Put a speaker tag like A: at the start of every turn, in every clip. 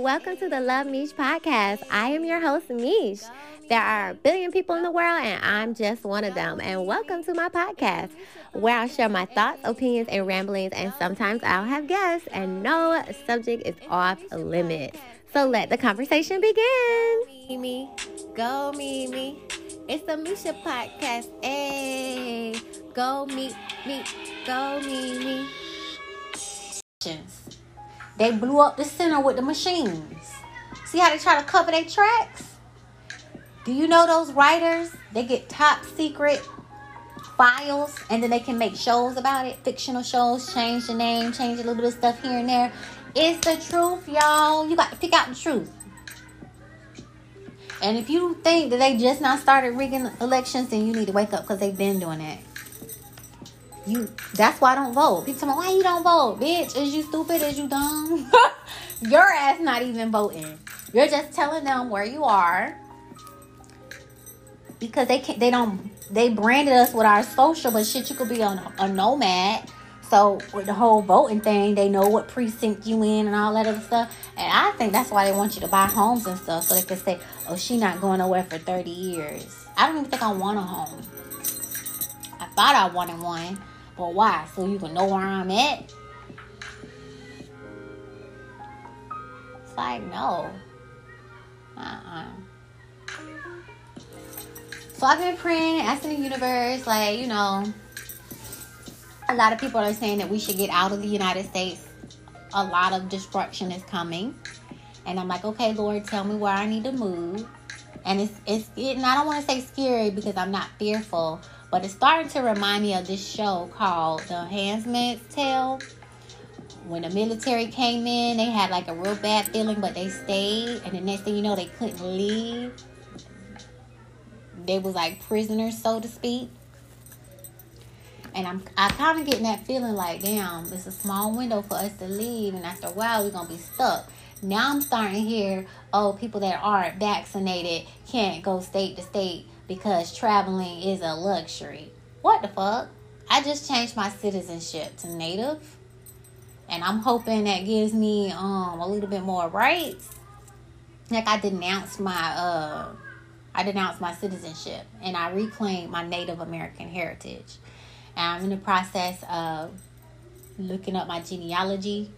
A: and welcome to the Love Meesh podcast. I am your host, Meesh. There are a billion people in the world, and I'm just one of them. And welcome to my podcast, where I'll share my thoughts, opinions, and ramblings, and sometimes I'll have guests, and no subject is off limits. So let the conversation begin. Mimi, go Mimi. It's the Misha podcast. Hey, go meet me, go Mimi. They blew up the center with the machines. See how they try to cover their tracks? Do you know those writers? They get top secret files and then they can make shows about it, fictional shows, change the name, change a little bit of stuff here and there. It's the truth, y'all. You got to pick out the truth. And if you think that they just now started rigging elections, then you need to wake up because they've been doing that. You that's why I don't vote. People tell me why you don't vote, bitch. Is you stupid? Is you dumb? Your ass not even voting. You're just telling them where you are because they can't. They don't. They branded us with our social, but shit, you could be a, a nomad. So with the whole voting thing, they know what precinct you in and all that other stuff. And I think that's why they want you to buy homes and stuff, so they can say, "Oh, she not going nowhere for thirty years." I don't even think I want a home. I thought I wanted one, why? So you can know where I'm at. It's like no. Uh-uh. So I've been praying asking the universe, like, you know, a lot of people are saying that we should get out of the United States. A lot of destruction is coming. And I'm like, okay, Lord, tell me where I need to move. And it's it's and I don't want to say scary because I'm not fearful, but it's starting to remind me of this show called The Handmaid's Tale. When the military came in, they had like a real bad feeling, but they stayed. And the next thing you know, they couldn't leave they was like prisoners, so to speak. And I'm I kind of getting that feeling like, damn, it's a small window for us to leave, and after a while we're gonna be stuck. Now I'm starting to hear, oh, people that aren't vaccinated can't go state to state because traveling is a luxury. What the fuck? I just changed my citizenship to native. And I'm hoping that gives me um a little bit more rights. Like I denounced my uh I denounced my citizenship and I reclaimed my Native American heritage. And I'm in the process of looking up my genealogy,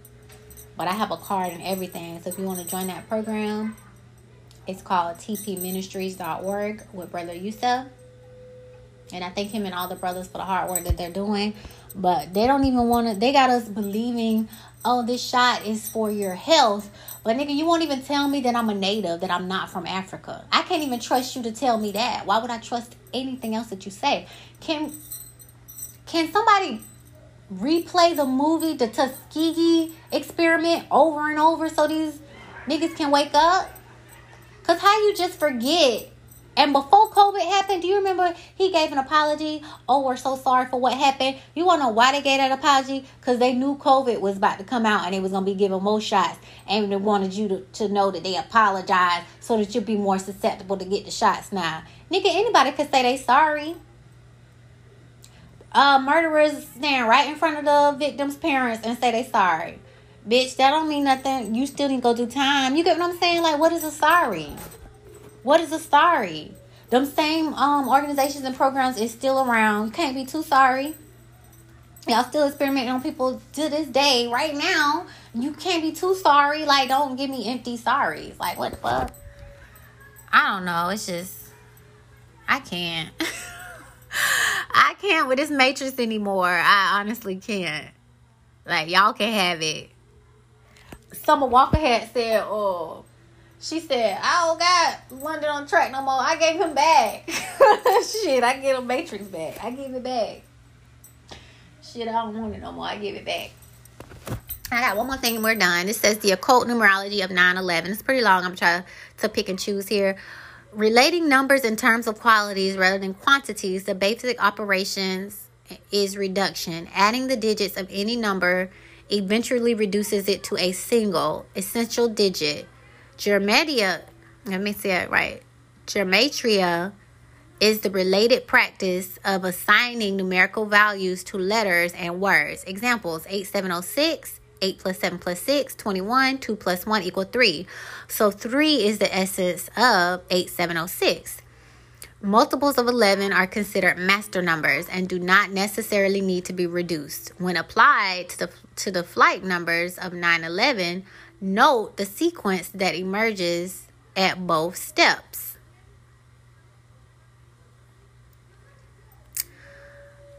A: but I have a card and everything. So if you want to join that program, it's called tpministries.org with Brother Yusuf. And I thank him and all the brothers for the hard work that they're doing. But they don't even want to, they got us believing, oh, this shot is for your health. But nigga, you won't even tell me that I'm a native, that I'm not from Africa. I can't even trust you to tell me that. Why would I trust anything else that you say? Can can somebody replay the movie, the Tuskegee experiment over and over so these niggas can wake up? Cause how you just forget and before COVID happened, do you remember he gave an apology? Oh, we're so sorry for what happened. You want to know why they gave that apology? Because they knew COVID was about to come out and they was going to be giving more shots. And they wanted you to, to know that they apologized so that you'd be more susceptible to get the shots now. Nigga, anybody could say they sorry. Uh, murderers stand right in front of the victim's parents and say they sorry. Bitch, that don't mean nothing. You still to go do time. You get what I'm saying? Like, what is a sorry? What is a sorry? Them same um organizations and programs is still around. You can't be too sorry. Y'all still experimenting on people to this day, right now. You can't be too sorry. Like, don't give me empty sorries. Like, what the fuck? I don't know. It's just, I can't. I can't with this matrix anymore. I honestly can't. Like, y'all can have it. Summer Walker had said, oh, she said, I don't got London on track no more. I gave him back. Shit, I get a Matrix back. I give it back. Shit, I don't want it no more. I give it back. I got one more thing and we're done. It says the occult numerology of 9 11. It's pretty long. I'm trying to pick and choose here. Relating numbers in terms of qualities rather than quantities, the basic operations is reduction. Adding the digits of any number eventually reduces it to a single essential digit Germadia, let me say it right. Gematria is the related practice of assigning numerical values to letters and words. Examples 8706, 8 plus 7 plus 6, 21. 2 plus 1 equal 3. So 3 is the essence of 8706. Multiples of 11 are considered master numbers and do not necessarily need to be reduced. When applied to the, to the flight numbers of 911, note the sequence that emerges at both steps.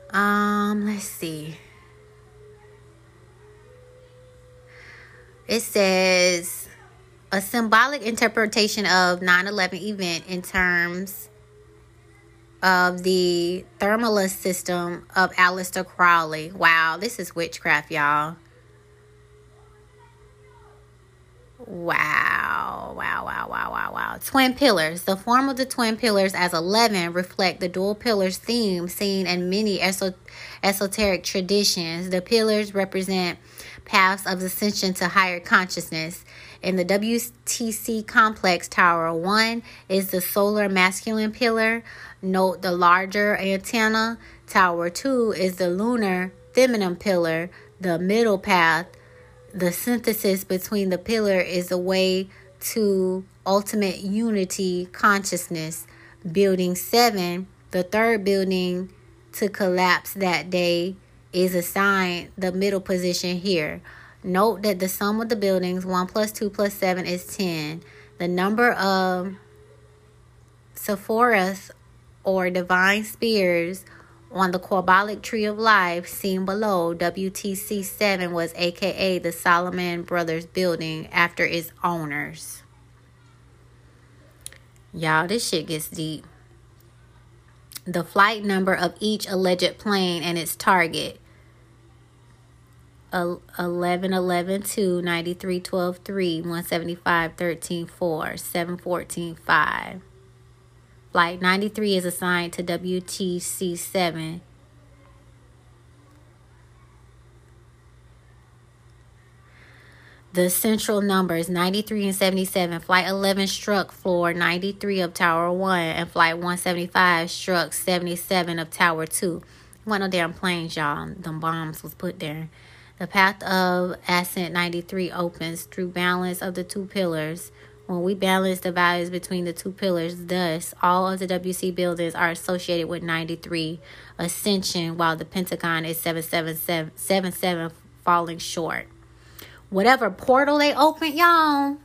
A: Um, let's see. It says a symbolic interpretation of 9/11 event in terms of the Thermalus system of Aleister Crowley. Wow, this is witchcraft, y'all. Wow, wow, wow, wow, wow, wow. Twin pillars. The form of the twin pillars as 11 reflect the dual pillars theme seen in many esoteric traditions. The pillars represent paths of ascension to higher consciousness. In the WTC complex, Tower 1 is the solar masculine pillar. Note the larger antenna. Tower 2 is the lunar feminine pillar. The middle path, the synthesis between the pillar, is a way to ultimate unity consciousness. Building 7, the third building to collapse that day, is assigned the middle position here. Note that the sum of the buildings, 1 plus 2 plus 7, is 10. The number of Sephoras or divine spheres on the Kabbalic tree of life seen below, WTC 7 was aka the Salomon Brothers building after its owners. Y'all, this shit gets deep. The flight number of each alleged plane and its target 11 11 2 93 12 3 175 13 4 7 14 5 Flight 93 is assigned to WTC 7. The central numbers 93 and 77. Flight 11 struck floor 93 of Tower 1, and Flight 175 struck 77 of Tower 2. One of damn planes, y'all. Them bombs was put there. The path of ascent 93 opens through balance of the two pillars when we balance the values between the two pillars, thus, all of the WC buildings are associated with 93 ascension, while the Pentagon is 777, falling short. Whatever portal they open, y'all,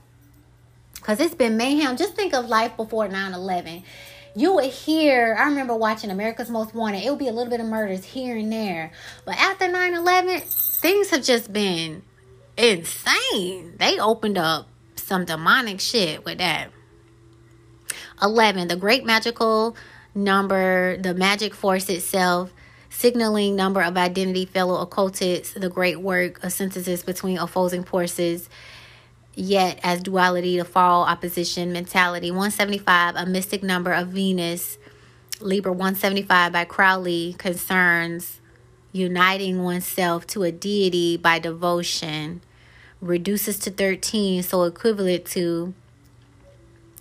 A: because it's been mayhem. Just think of life before 9 11 you would hear i remember watching america's most wanted it would be a little bit of murders here and there but after 9-11 things have just been insane they opened up some demonic shit with that. 11, the great magical number, the magic force itself, signaling number of identity, fellow occultists, the great work, a synthesis between opposing forces, yet as duality, the fall, opposition, mentality. 175, a mystic number of Venus, Liber 175 by Crowley, concerns uniting oneself to a deity by devotion reduces to 13, so equivalent to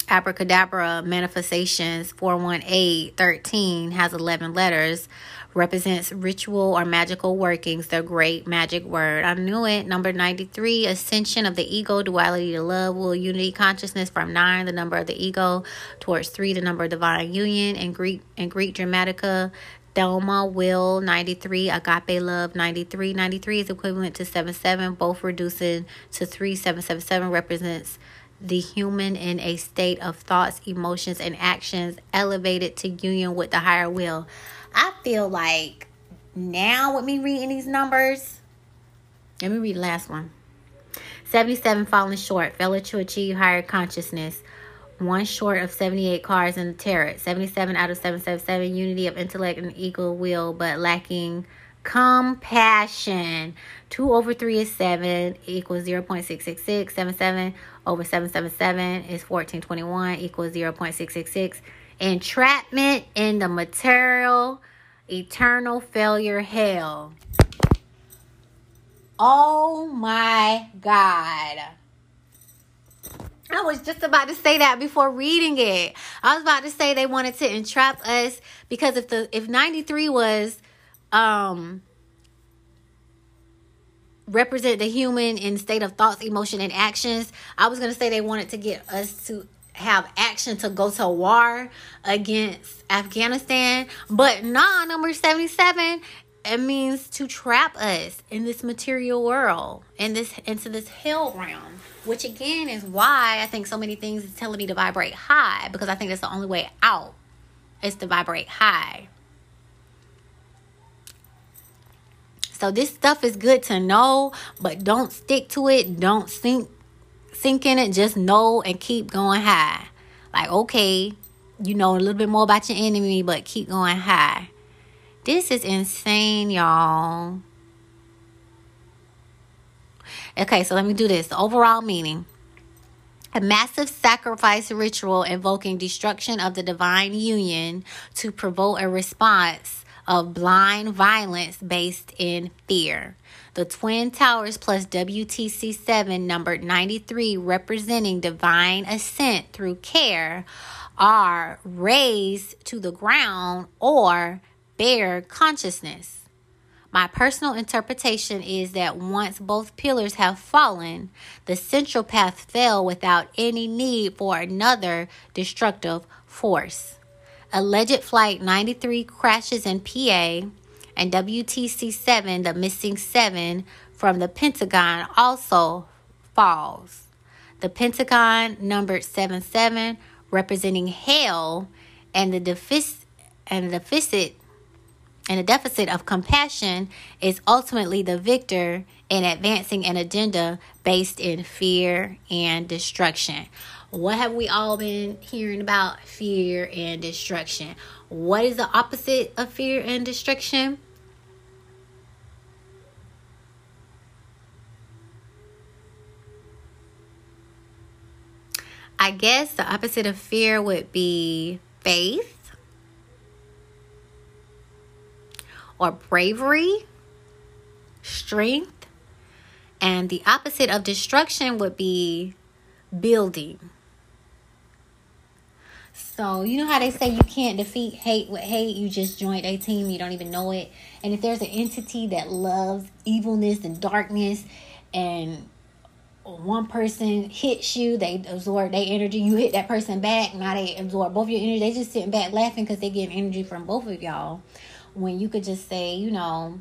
A: abracadabra manifestations 418 13 has 11 letters represents ritual or magical workings the great magic word. I knew it. Number 93 ascension of the ego duality to love will unity consciousness from 9 the number of the ego towards 3 the number of divine union and greek and greek dramatica Thelema, Will, 93, Agape Love, 93. 93 is equivalent to 77, both reducing to 3. 777 represents the human in a state of thoughts, emotions, and actions elevated to union with the higher will. I feel like now with me reading these numbers, let me read the last one. 77 falling short, failure to achieve higher consciousness one short of 78 cards in the tarot. 77 out of 777, unity of intellect and equal will, but lacking compassion. 2 over 3 is 7 equals 0.666. 77 over 777 is 1421 equals 0.666. Entrapment in the material, eternal failure, hell. Oh my God. I was just about to say that before reading it. I was about to say they wanted to entrap us because if the if 93 was um represent the human in state of thoughts, emotion, and actions. I was gonna say they wanted to get us to have action to go to war against Afghanistan, but nah, number 77 it means to trap us in this material world in this into this hell realm which again is why i think so many things is telling me to vibrate high because i think that's the only way out is to vibrate high. So this stuff is good to know but don't stick to it. Don't sink sink in it. Just know and keep going high. Like okay you know a little bit more about your enemy but keep going high this is insane, y'all. Okay, so let me do this. The overall meaning a massive sacrifice ritual invoking destruction of the divine union to provoke a response of blind violence based in fear. The Twin Towers plus WTC 7, numbered 93, representing divine ascent through care, are razed to the ground or bare consciousness. My personal interpretation is that once both pillars have fallen, the central path fell without any need for another destructive force. Alleged Flight 93 crashes in PA, and WTC 7, the missing 7 from the Pentagon, also falls. The Pentagon numbered 77, representing hell, and the deficit and the deficit and the deficit of compassion is ultimately the victor in advancing an agenda based in fear and destruction. What have we all been hearing about? Fear and destruction. What is the opposite of fear and destruction? I guess the opposite of fear would be faith or bravery, strength, and the opposite of destruction would be building. So, you know how they say you can't defeat hate with hate, you just joined a team, you don't even know it. And if there's an entity that loves evilness and darkness, and one person hits you, they absorb their energy, you hit that person back, now they absorb both your energy. They just sitting back laughing because they get energy from both of y'all when you could just say, you know,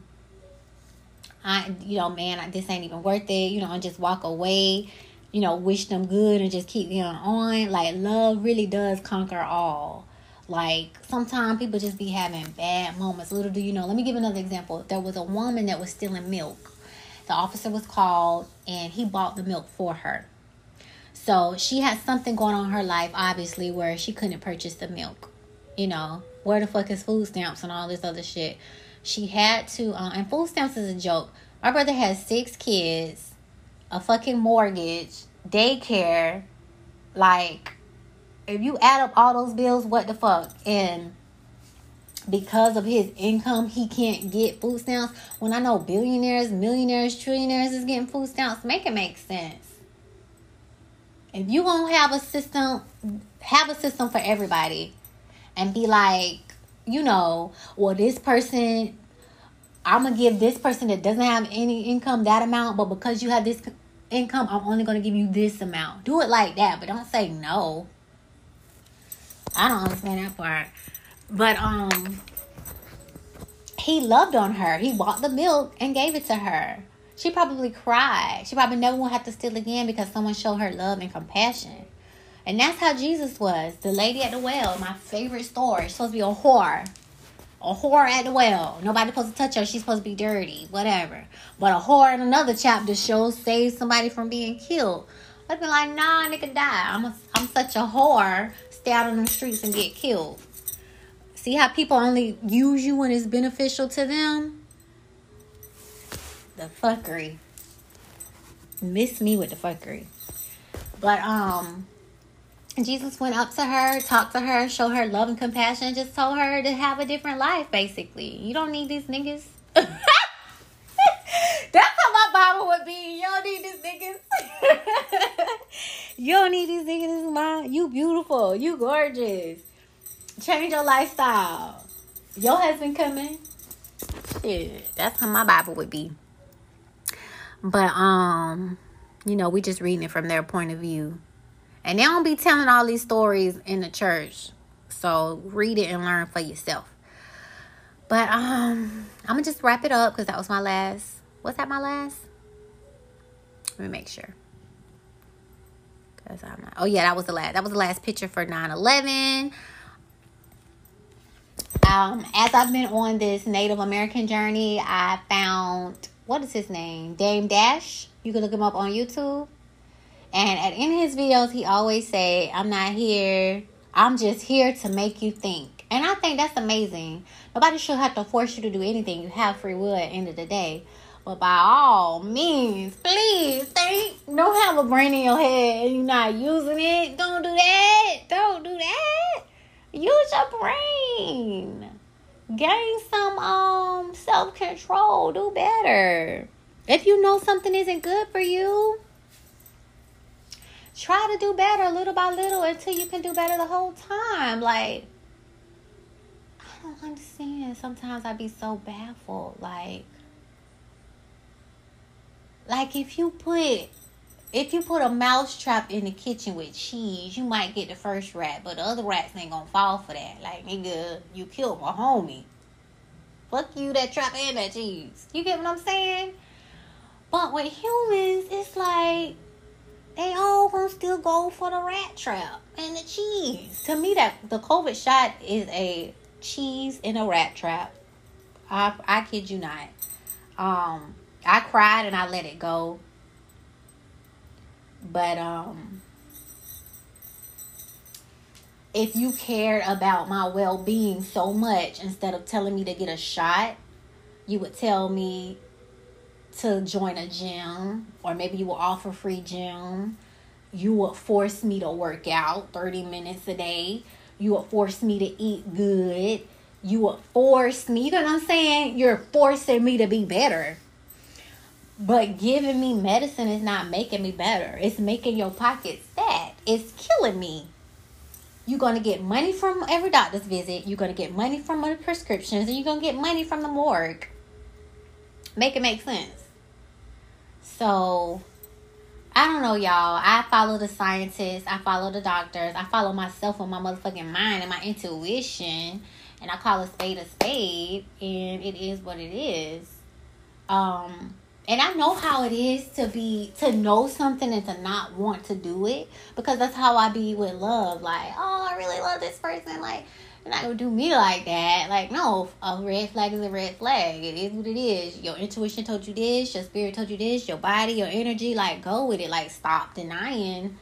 A: I, you know, man, this ain't even worth it, you know, and just walk away, you know, wish them good and just keep going on. Like, love really does conquer all. Like, sometimes people just be having bad moments. Little do you know. Let me give another example. There was a woman that was stealing milk. The officer was called and he bought the milk for her. So she had something going on in her life, obviously, where she couldn't purchase the milk. You know, where the fuck is food stamps and all this other shit. She had to, uh, and food stamps is a joke. My brother has six kids, a fucking mortgage, daycare. Like, if you add up all those bills, what the fuck? And because of his income, he can't get food stamps. When I know billionaires, millionaires, trillionaires is getting food stamps, make it make sense. If you gonna have a system, have a system for everybody and be like, you know, well, this person, I'm gonna give this person that doesn't have any income that amount, but because you have this income, I'm only gonna give you this amount. Do it like that, but don't say no. I don't understand that part. But um he loved on her. He bought the milk and gave it to her. She probably cried. She probably never will have to steal again because someone showed her love and compassion. And that's how Jesus was. The lady at the well, my favorite story. She's supposed to be a whore. A whore at the well. Nobody supposed to touch her. She's supposed to be dirty. Whatever. But a whore in another chapter shows saves somebody from being killed. I'd be like, nah, nigga die. I'm a, I'm such a whore. Stay out on the streets and get killed. See how people only use you when it's beneficial to them? The fuckery. Miss me with the fuckery. But um Jesus went up to her, talked to her, showed her love and compassion, just told her to have a different life, basically. You don't need these niggas. That's how my Bible would be. You don't need these niggas. you don't need these niggas, man. You beautiful. You gorgeous. Change your lifestyle. Your husband coming. Shit. That's how my Bible would be. But um, you know, we just reading it from their point of view. And they don't be telling all these stories in the church. So read it and learn for yourself. But um, I'm gonna just wrap it up because that was my last. Was that my last? Let me make sure. Cause I'm not. Oh yeah, that was the last. That was the last picture for 9/11. Um, as I've been on this Native American journey, I found what is his name? Dame Dash. You can look him up on YouTube. And at in his videos, he always say, "I'm not here. I'm just here to make you think." And I think that's amazing. Nobody should have to force you to do anything. You have free will at the end of the day. But by all means, please think. Don't have a brain in your head and you're not using it. Don't do that. Don't do that. Use your brain. Gain some um self control. Do better. If you know something isn't good for you, try to do better little by little until you can do better the whole time. Like I don't understand. Sometimes I be so baffled. Like like if you put if you put a mouse trap in the kitchen with cheese, you might get the first rat, but the other rats ain't gonna fall for that. Like nigga, you killed my homie. Fuck you, that trap and that cheese. You get what I'm saying? But with humans, it's like they all gonna still go for the rat trap and the cheese. To me, that the COVID shot is a cheese in a rat trap. I I kid you not. Um, I cried and I let it go. But um if you cared about my well-being so much instead of telling me to get a shot, you would tell me to join a gym or maybe you will offer free gym. You will force me to work out 30 minutes a day. You will force me to eat good. You will force me, you know what I'm saying? You're forcing me to be better. But giving me medicine is not making me better. It's making your pockets fat. It's killing me. You're going to get money from every doctor's visit. You're going to get money from the prescriptions. And you're going to get money from the morgue. Make it make sense. So, I don't know, y'all. I follow the scientists. I follow the doctors. I follow myself with my motherfucking mind and my intuition. And I call a spade a spade. And it is what it is. Um and I know how it is to be to know something and to not want to do it because that's how I be with love. Like, oh, I really love this person. Like, you're not gonna do me like that. Like, no, a red flag is a red flag. It is what it is. Your intuition told you this. Your spirit told you this. Your body, your energy. Like, go with it. Like, stop denying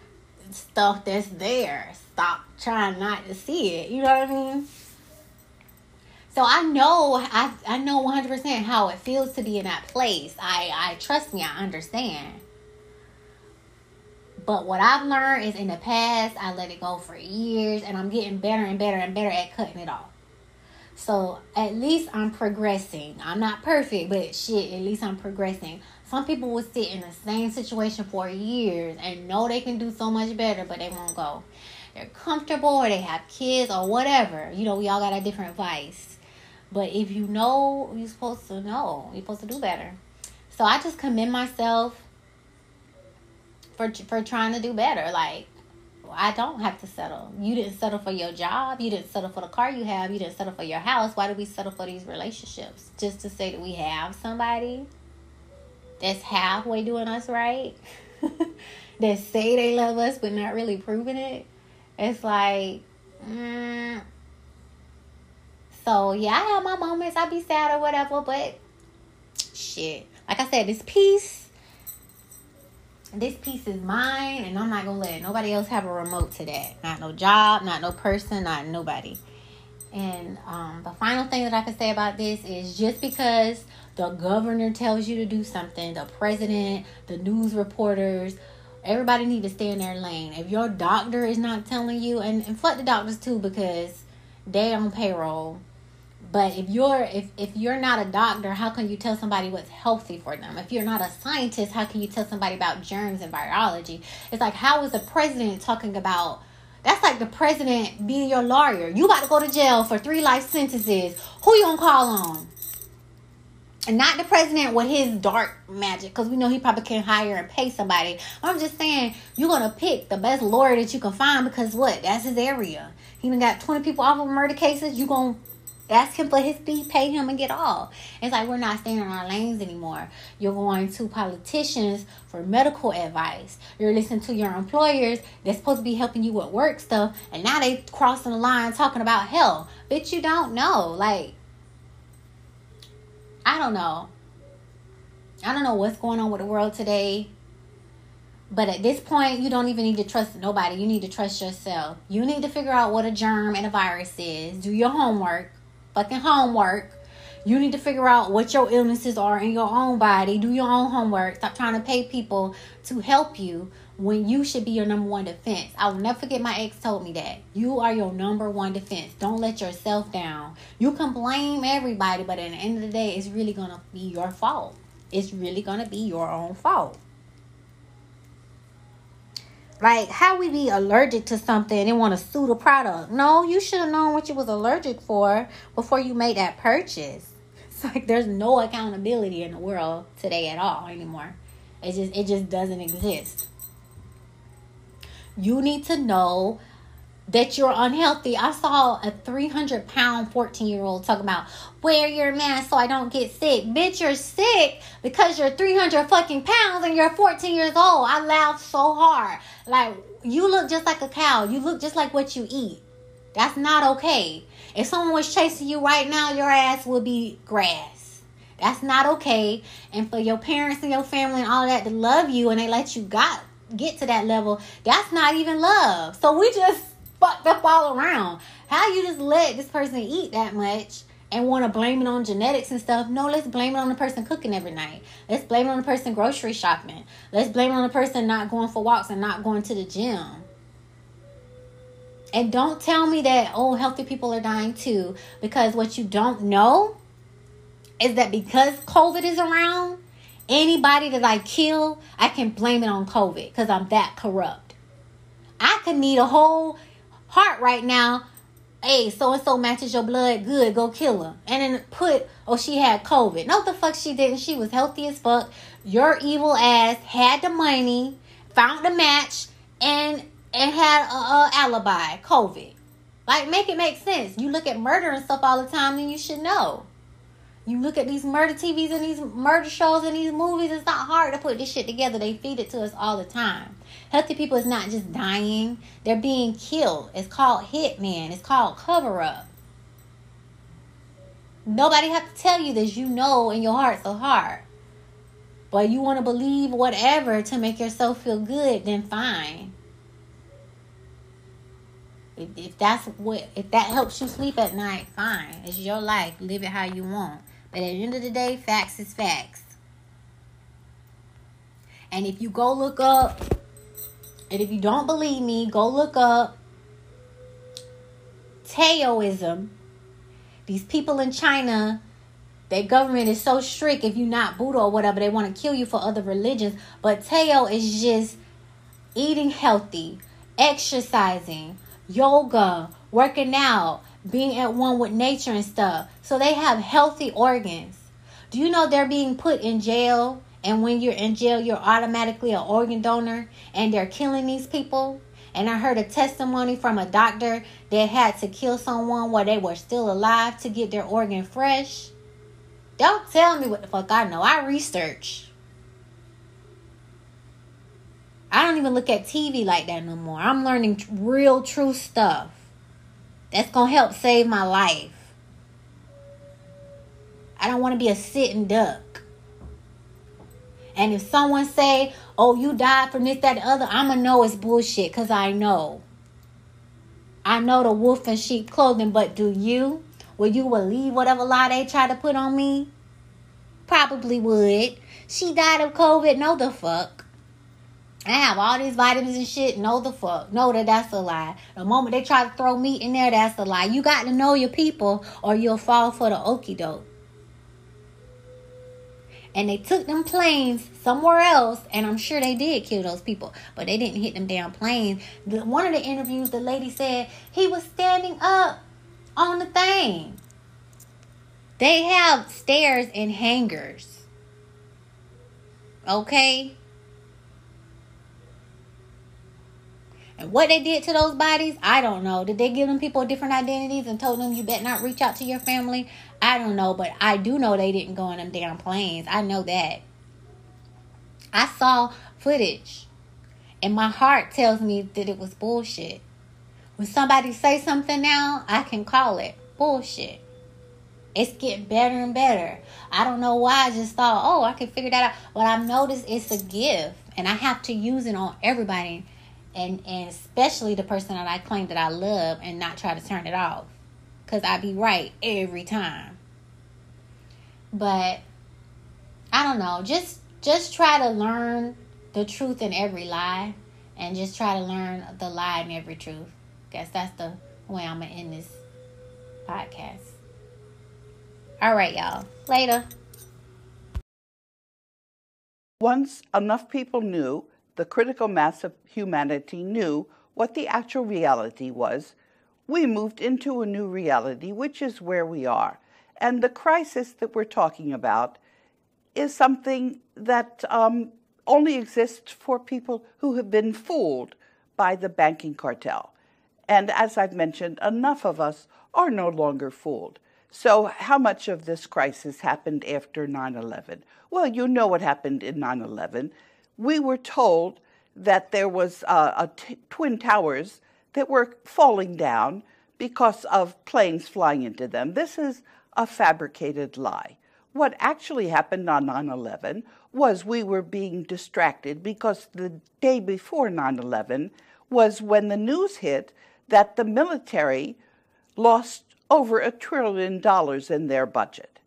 A: stuff that's there. Stop trying not to see it. You know what I mean? So I know I I know 100% how it feels to be in that place. I I trust me, I understand. But what I've learned is in the past, I let it go for years and I'm getting better and better and better at cutting it off. So at least I'm progressing. I'm not perfect, but shit, at least I'm progressing. Some people will sit in the same situation for years and know they can do so much better, but they won't go. They're comfortable or they have kids or whatever. You know, we all got a different vice. But if you know, you're supposed to know. You're supposed to do better. So I just commend myself for for trying to do better. Like I don't have to settle. You didn't settle for your job. You didn't settle for the car you have. You didn't settle for your house. Why do we settle for these relationships? Just to say that we have somebody that's halfway doing us right. that say they love us but not really proving it. It's like, mm, so yeah, I have my moments. I be sad or whatever, but shit. Like I said, this piece, this piece is mine, and I'm not gonna let nobody else have a remote to that. Not no job, not no person, not nobody. And um, the final thing that I can say about this is just because the governor tells you to do something, the president, the news reporters, everybody need to stay in their lane. If your doctor is not telling you, and, and fuck the doctors too, because they on payroll but if you're if, if you're not a doctor how can you tell somebody what's healthy for them if you're not a scientist how can you tell somebody about germs and virology it's like how is the president talking about that's like the president being your lawyer you about to go to jail for three life sentences who you gonna call on And not the president with his dark magic, because we know he probably can hire and pay somebody. I'm just saying, you're to pick the best lawyer that you can find because what? That's his area. He even got 20 people off of murder cases. You're going to ask him for his fee, pay him, and get all. It's like we're not staying in our lanes anymore. You're going to politicians for medical advice. You're listening to your employers that's supposed to be helping you with work stuff, and now they crossing the line talking about hell. Bitch, you don't know. Like, I don't know. I don't know what's going on with the world today. But at this point, you don't even need to trust nobody. You need to trust yourself. You need to figure out what a germ and a virus is. Do your homework fucking homework. You need to figure out what your illnesses are in your own body. Do your own homework. Stop trying to pay people to help you when you should be your number one defense. I will never forget my ex told me that. You are your number one defense. Don't let yourself down. You can blame everybody, but at the end of the day, it's really going to be your fault. It's really going to be your own fault. Like, how we be allergic to something and want to sue the product? No, you should have known what you was allergic for before you made that purchase. It's like there's no accountability in the world today at all anymore. It just it just doesn't exist. You need to know that you're unhealthy. I saw a 300 pound 14 year old talking about wear your mask so I don't get sick. Bitch, you're sick because you're 300 fucking pounds and you're 14 years old. I laughed so hard. Like, you look just like a cow. You look just like what you eat. That's not okay. If someone was chasing you right now, your ass would be grass. That's not okay. And for your parents and your family and all that to love you and they let you got get to that level, that's not even love. So we just fucked up all around. How you just let this person eat that much and want to blame it on genetics and stuff? No, let's blame it on the person cooking every night. Let's blame it on the person grocery shopping. Let's blame it on the person not going for walks and not going to the gym. And don't tell me that, oh, healthy people are dying too. Because what you don't know is that because COVID is around, anybody that I kill, I can blame it on COVID because I'm that corrupt. I could need a whole heart right now. Hey, so and so matches your blood. Good, go kill her. And then put, oh, she had COVID. No, the fuck she didn't. She was healthy as fuck. Your evil ass had the money, found the match, and and had a, a alibi. COVID. Like, make it make sense. You look at murder and stuff all the time, then you should know. You look at these murder TVs and these murder shows and these movies, it's not hard to put this shit together. They feed it to us all the time. Healthy people is not just dying, they're being killed. It's called hitman, it's called cover up. Nobody have to tell you this. You know in your heart so hard. But you want to believe whatever to make yourself feel good, then fine. If, if that's what if that helps you sleep at night, fine. It's your life. Live it how you want. But at the end of the day, facts is facts. And if you go look up, and if you don't believe me, go look up Taoism. These people in China, their government is so strict. If you're not Buddha or whatever, they want to kill you for other religions. But Tao is just eating healthy, exercising, yoga, working out, being at one with nature and stuff. So they have healthy organs. Do you know they're being put in jail? And when you're in jail, you're automatically an organ donor, and they're killing these people. And I heard a testimony from a doctor that had to kill someone while they were still alive to get their organ fresh. Don't tell me what the fuck I know. I research. I don't even look at TV like that no more. I'm learning real, true stuff that's going to help save my life. I don't want to be a sitting duck. And if someone say, "Oh, you died from this, that, the other," I'ma know it's bullshit because I know. I know the wolf in sheep clothing, but do you? Will you believe whatever lie they try to put on me? Probably would. She died of COVID. No, the fuck. I have all these vitamins and shit. No, the fuck. No, that that's a lie. The moment they try to throw meat in there, that's a lie. You got to know your people or you'll fall for the okey doke. And they took them planes somewhere else, and I'm sure they did kill those people, but they didn't hit them damn planes. One of the interviews, the lady said he was standing up on the thing. They have stairs and hangars. Okay? And what they did to those bodies, I don't know. Did they give them people different identities and told them you better not reach out to your family? I don't know, but I do know they didn't go on them damn planes. I know that. I saw footage, and my heart tells me that it was bullshit. When somebody say something now, I can call it bullshit. It's getting better and better. I don't know why I just thought, oh, I can figure that out. But I've noticed it's a gift, and I have to use it on everybody and and especially the person that I claim that I love and not try to turn it off cuz I'd be right every time. But I don't know, just just try to learn the truth in every lie and just try to learn the lie in every truth. Guess that's the way I'm going to end this podcast. All right, y'all. Later.
B: Once enough people knew the critical mass of humanity knew what the actual reality was, we moved into a new reality, which is where we are. And the crisis that we're talking about is something that um, only exists for people who have been fooled by the banking cartel. And as I've mentioned, enough of us are no longer fooled. So, how much of this crisis happened after 9 11? Well, you know what happened in 9 11 we were told that there was uh, twin towers that were falling down because of planes flying into them. This is a fabricated lie. What actually happened on 9 11 was we were being distracted because the day before 9 11 was when the news hit that the military lost over a trillion dollars in their budget.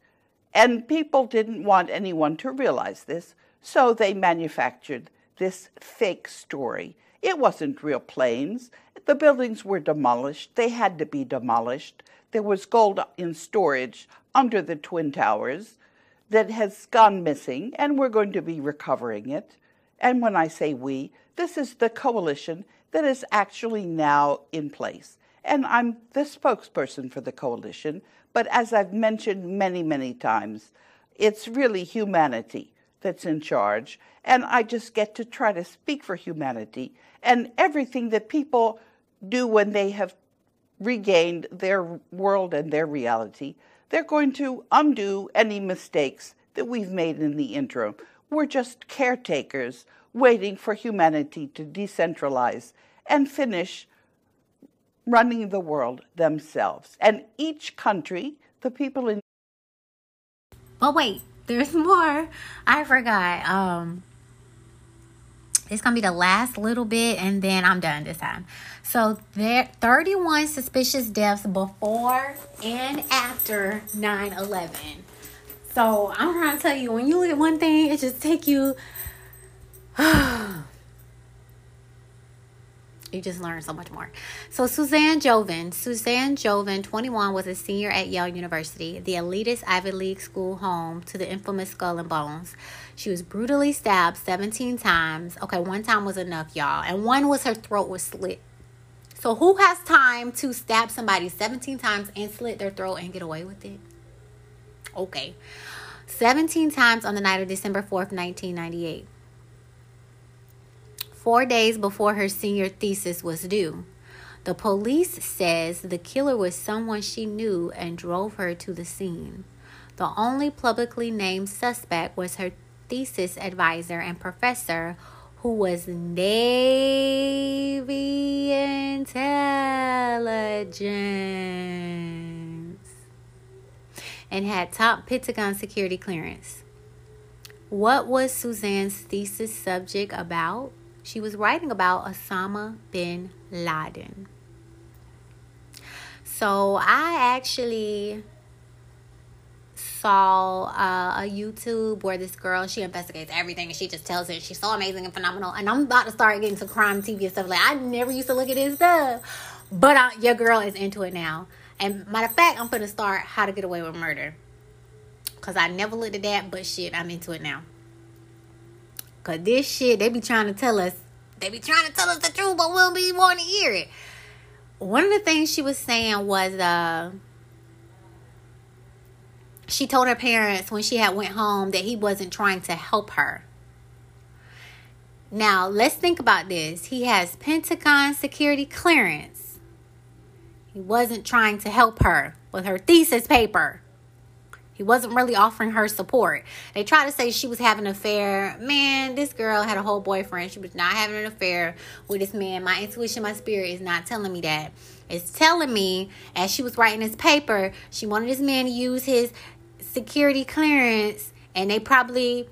B: And people didn't want anyone to realize this, so they manufactured this fake story. It wasn't real planes. The buildings were demolished. They had to be demolished. There was gold in storage under the Twin Towers that has gone missing, and we're going to be recovering it. And when I say we, this is the coalition that is actually now in place. And I'm the spokesperson for the coalition, but as I've mentioned many, many times, it's really humanity that's in charge, and I just get to try to speak for humanity and everything that people do when they have regained their world and their reality. They're going to undo any mistakes that we've made in the interim. We're just caretakers waiting for humanity to decentralize and finish running the world themselves. And each country, the people in.
A: But wait, there's more. I forgot. Um, it's gonna be the last little bit, and then I'm done this time. So there, 31 suspicious deaths before and after 9/11. So I'm trying to tell you, when you look at one thing, it just take you. you just learn so much more. So Suzanne Jovin, Suzanne Jovin, 21, was a senior at Yale University, the elitist Ivy League school home to the infamous Skull and Bones. She was brutally stabbed 17 times. Okay, one time was enough, y'all, and one was her throat was slit. So who has time to stab somebody 17 times and slit their throat and get away with it? Okay. 17 times on the night of December 4th, 1998 four days before her senior thesis was due. The police says the killer was someone she knew and drove her to the scene. The only publicly named suspect was her thesis advisor and professor who was Navy intelligence and had top Pentagon security clearance. What was Suzanne's thesis subject about? She was writing about Osama bin Laden. So I actually saw uh, a YouTube where this girl she investigates everything and she just tells it she's so amazing and phenomenal. And I'm about to start getting to crime TV and stuff like I never used to look at this stuff, but uh, your girl is into it now. And matter of fact, I'm gonna start How to Get Away with Murder because I never looked at that, but shit, I'm into it now. Cause this shit, they be trying to tell us, they be trying to tell us the truth, but we'll be wanting to hear it. One of the things she was saying was, uh, she told her parents when she had went home that he wasn't trying to help her. Now, let's think about this. He has Pentagon security clearance. He wasn't trying to help her with her thesis paper. He wasn't really offering her support. They tried to say she was having an affair. Man, this girl had a whole boyfriend. She was not having an affair with this man. My intuition, my spirit is not telling me that. It's telling me as she was writing this paper, she wanted this man to use his security clearance and they probably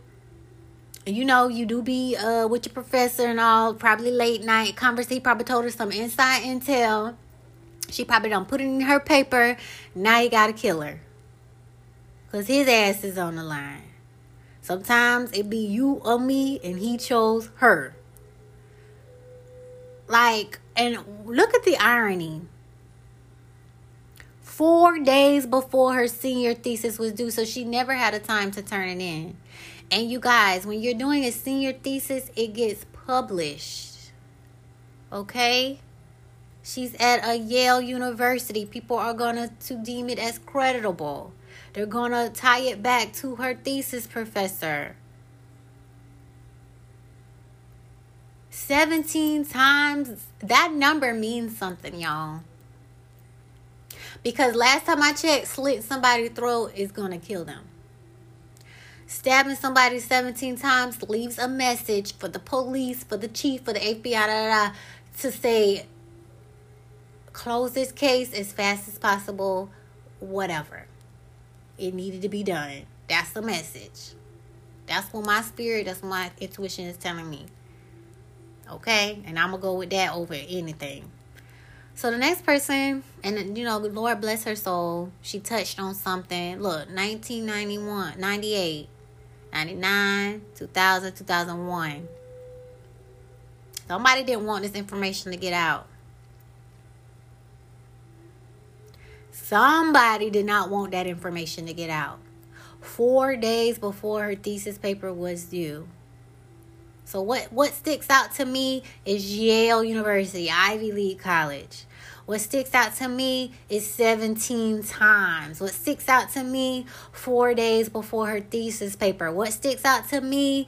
A: you know, you do be uh with your professor and all, probably late night conversation. He probably told her some inside intel. She probably don't put it in her paper. Now you gotta kill her. Cause his ass is on the line. Sometimes it be you or me and he chose her. Like, and look at the irony four days before her senior thesis was due, so she never had a time to turn it in. And you guys, when you're doing a senior thesis, it gets published. Okay? She's at a Yale University. People are going to deem it as creditable. They're going to tie it back to her thesis professor. 17 times, that number means something, y'all. Because last time I checked, slit somebody's throat is going to kill them. Stabbing somebody 17 times leaves a message for the police, for the chief, for the FBI, da, da, da, to say, close this case as fast as possible, whatever. It needed to be done. That's the message. That's what my spirit, that's what my intuition is telling me. Okay? And I'm going to go with that over anything. So the next person, and you know, Lord bless her soul, she touched on something. Look, 1991, 98, 99, 2000, 2001. Somebody didn't want this information to get out. Somebody did not want that information to get out. Four days before her thesis paper was due. So what what sticks out to me is Yale University, Ivy League college. What sticks out to me is 17 times. What sticks out to me 4 days before her thesis paper. What sticks out to me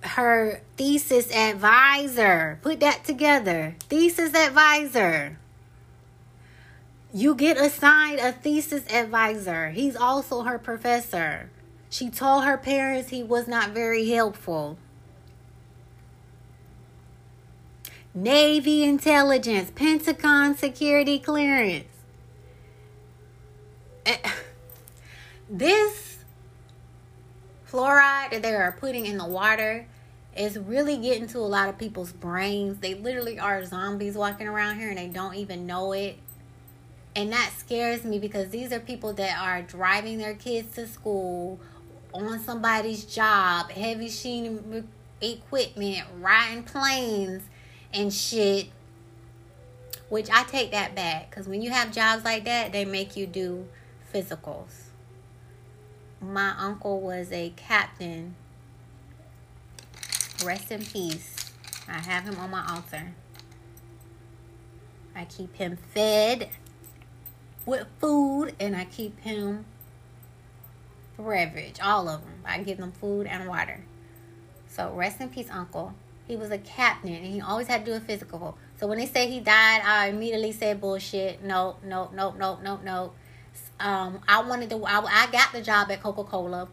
A: her thesis advisor. Put that together. Thesis advisor. You get assigned a thesis advisor. He's also her professor. She told her parents he was not very helpful. Navy intelligence, Pentagon security clearance. Eh, this fluoride that they are putting in the water is really getting to a lot of people's brains. They literally are zombies walking around here and they don't even know it. And that scares me because these are people that are driving their kids to school on somebody's job, heavy machine equipment, riding planes and shit. Which I take that back because when you have jobs like that, they make you do physicals. My uncle was a captain. Rest in peace. I have him on my altar. I keep him fed with food and I keep him beverage, all of them. I give them food and water. So rest in peace, Uncle. He was a captain and he always had to do a physical. So when they say he died, I immediately said bullshit. No, no, no, no, no, no. Um, I wanted to. I, I got the job at Coca Cola,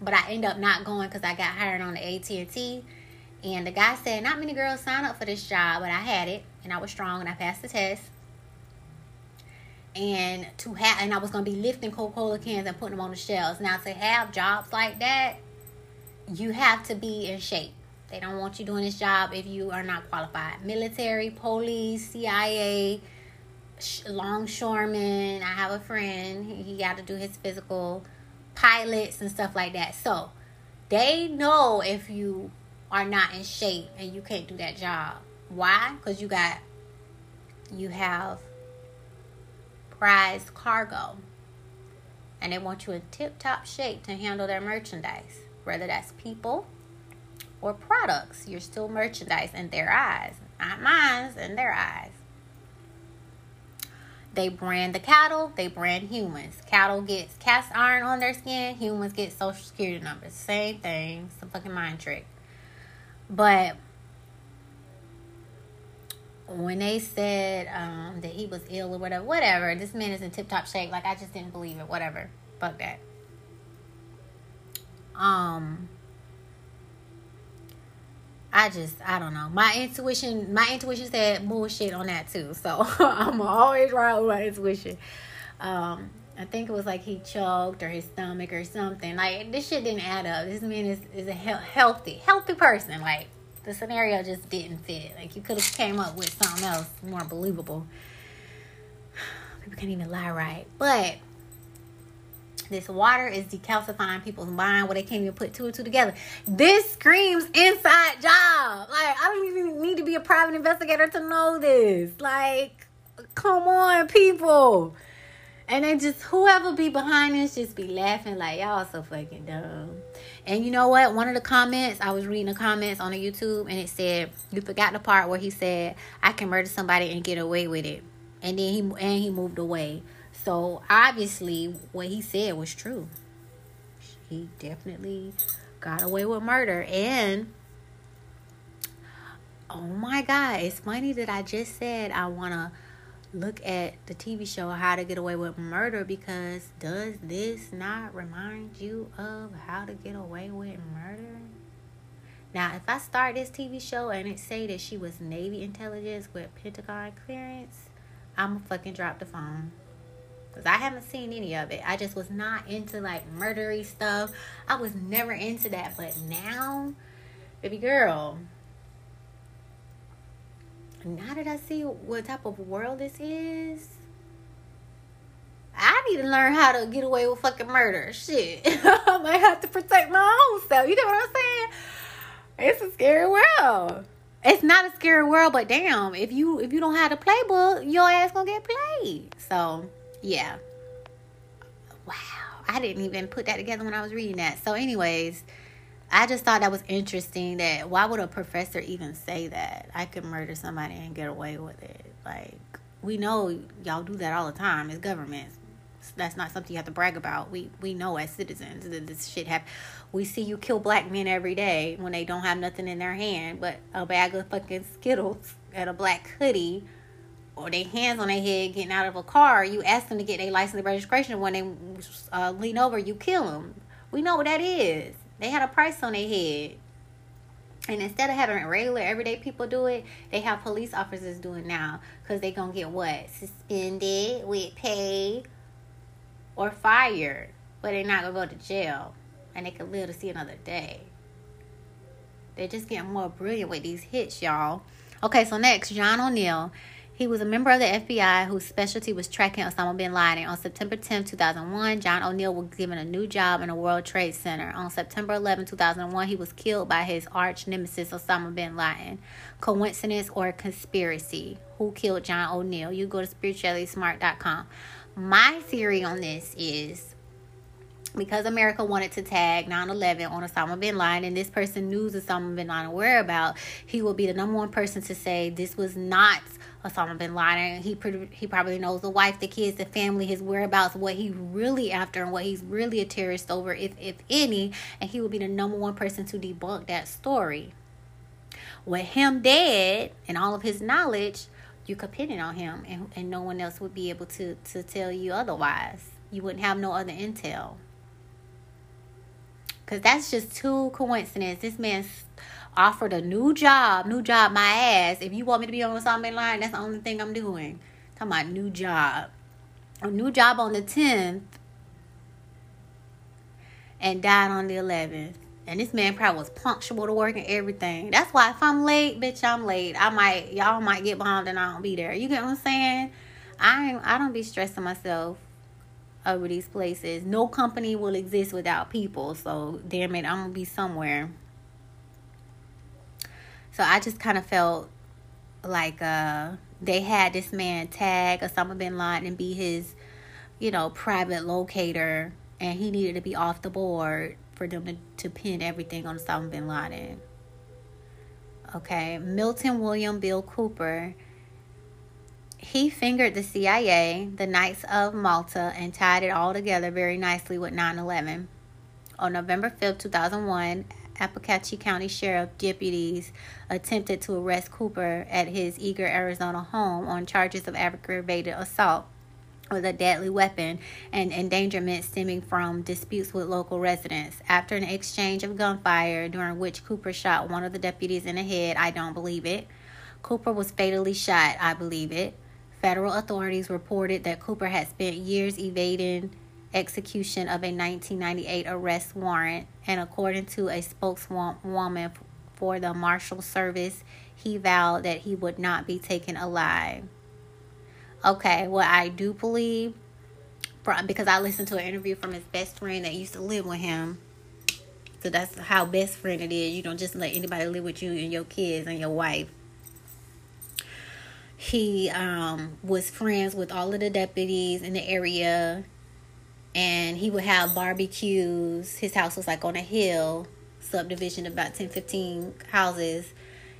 A: but I ended up not going because I got hired on the AT and T. And the guy said, not many girls sign up for this job, but I had it and I was strong and I passed the test and to have and I was gonna be lifting Coca-Cola cans and putting them on the shelves. Now to have jobs like that, you have to be in shape. They don't want you doing this job if you are not qualified. Military, police, CIA, longshoremen. I have a friend. He got to do his physical. Pilots and stuff like that. So they know if you are not in shape and you can't do that job. Why? Because you got you have prize cargo. And they want you in tip top shape to handle their merchandise, whether that's people or products. You're still merchandise in their eyes, not mine, in their eyes. they brand the cattle, they brand humans. Cattle gets cast iron on their skin, humans get social security numbers. Same thing. It's fucking mind trick. But when they said um, that he was ill or whatever, whatever, this man is in tip top shape. Like I just didn't believe it. Whatever. Fuck that. Um I just I don't know. My intuition my intuition said bullshit on that too. So I'm always right with my intuition. Um I think it was like he choked or his stomach or something. Like this shit didn't add up. This man is, is a he- healthy, healthy person. Like the scenario just didn't fit. Like you could have came up with something else more believable. People can't even lie right. But this water is decalcifying people's mind where they can't even put two and two together. This screams inside job. Like, I don't even need to be a private investigator to know this. Like, come on, people. And then just whoever be behind this just be laughing like y'all so fucking dumb. And you know what? One of the comments, I was reading the comments on the YouTube and it said, You forgot the part where he said, I can murder somebody and get away with it. And then he and he moved away. So obviously, what he said was true. He definitely got away with murder. And oh my God, it's funny that I just said I want to look at the TV show How to Get Away with Murder because does this not remind you of How to Get Away with Murder? Now, if I start this TV show and it say that she was Navy intelligence with Pentagon clearance, I'm gonna fucking drop the phone because I haven't seen any of it. I just was not into like murdery stuff. I was never into that, but now, baby girl, now that I see what type of world this is, I need to learn how to get away with fucking murder. Shit, I might have to protect my own self. You know what I'm saying? It's a scary world. It's not a scary world, but damn, if you if you don't have the playbook, your ass gonna get played. So yeah. Wow. I didn't even put that together when I was reading that. So, anyways, I just thought that was interesting that why would a professor even say that? I could murder somebody and get away with it. Like, we know y'all do that all the time as governments. That's not something you have to brag about. We we know as citizens that this shit happen. We see you kill black men every day when they don't have nothing in their hand but a bag of fucking Skittles and a black hoodie or their hands on their head getting out of a car, you ask them to get their license and registration. When they uh, lean over, you kill them. We know what that is. They had a price on their head. And instead of having regular everyday people do it, they have police officers doing now. Because they to get what? Suspended with pay or fired. But they're not to go to jail. And they could live to see another day. They're just getting more brilliant with these hits, y'all. Okay, so next, John O'Neill. He was a member of the FBI whose specialty was tracking Osama bin Laden. On September 10, 2001, John O'Neill was given a new job in the World Trade Center. On September 11, 2001, he was killed by his arch nemesis Osama bin Laden. Coincidence or conspiracy? Who killed John O'Neill? You go to spirituallysmart.com. My theory on this is because America wanted to tag 9/11 on Osama bin Laden, and this person knew Osama bin Laden whereabouts, he will be the number one person to say this was not Osama bin Laden. He he probably knows the wife, the kids, the family, his whereabouts, what he's really after, and what he's really a terrorist over, if if any. And he will be the number one person to debunk that story. With him dead and all of his knowledge, you could pin it on him, and, and no one else would be able to to tell you otherwise. You wouldn't have no other intel. Cause that's just too coincidence. This man's offered a new job, new job, my ass. If you want me to be on Osama line, that's the only thing I'm doing. Talking about new job. A new job on the 10th and died on the 11th. And this man probably was punctual to work and everything. That's why if I'm late, bitch, I'm late. I might, y'all might get bombed and I don't be there. You get what I'm saying? I I don't be stressing myself over these places. No company will exist without people. So damn it, I'm gonna be somewhere. So I just kind of felt like uh, they had this man tag Osama bin Laden and be his, you know, private locator, and he needed to be off the board for them to, to pin everything on Osama bin Laden. Okay, Milton William Bill Cooper. he fingered the CIA, the Knights of Malta, and tied it all together very nicely with 9 11. On November 5th, 2001, Apache County Sheriff deputies attempted to arrest Cooper at his Eager, Arizona home on charges of aggravated assault with a deadly weapon and endangerment stemming from disputes with local residents. After an exchange of gunfire during which Cooper shot one of the deputies in the head, I don't believe it. Cooper was fatally shot, I believe it. Federal authorities reported that Cooper had spent years evading execution of a 1998 arrest warrant, and according to a spokeswoman for the Marshal Service, he vowed that he would not be taken alive. Okay, what I do believe, because I listened to an interview from his best friend that used to live with him. So that's how best friend it is. You don't just let anybody live with you and your kids and your wife. He um, was friends with all of the deputies in the area, and he would have barbecues. His house was like on a hill, subdivision about 10, 15 houses.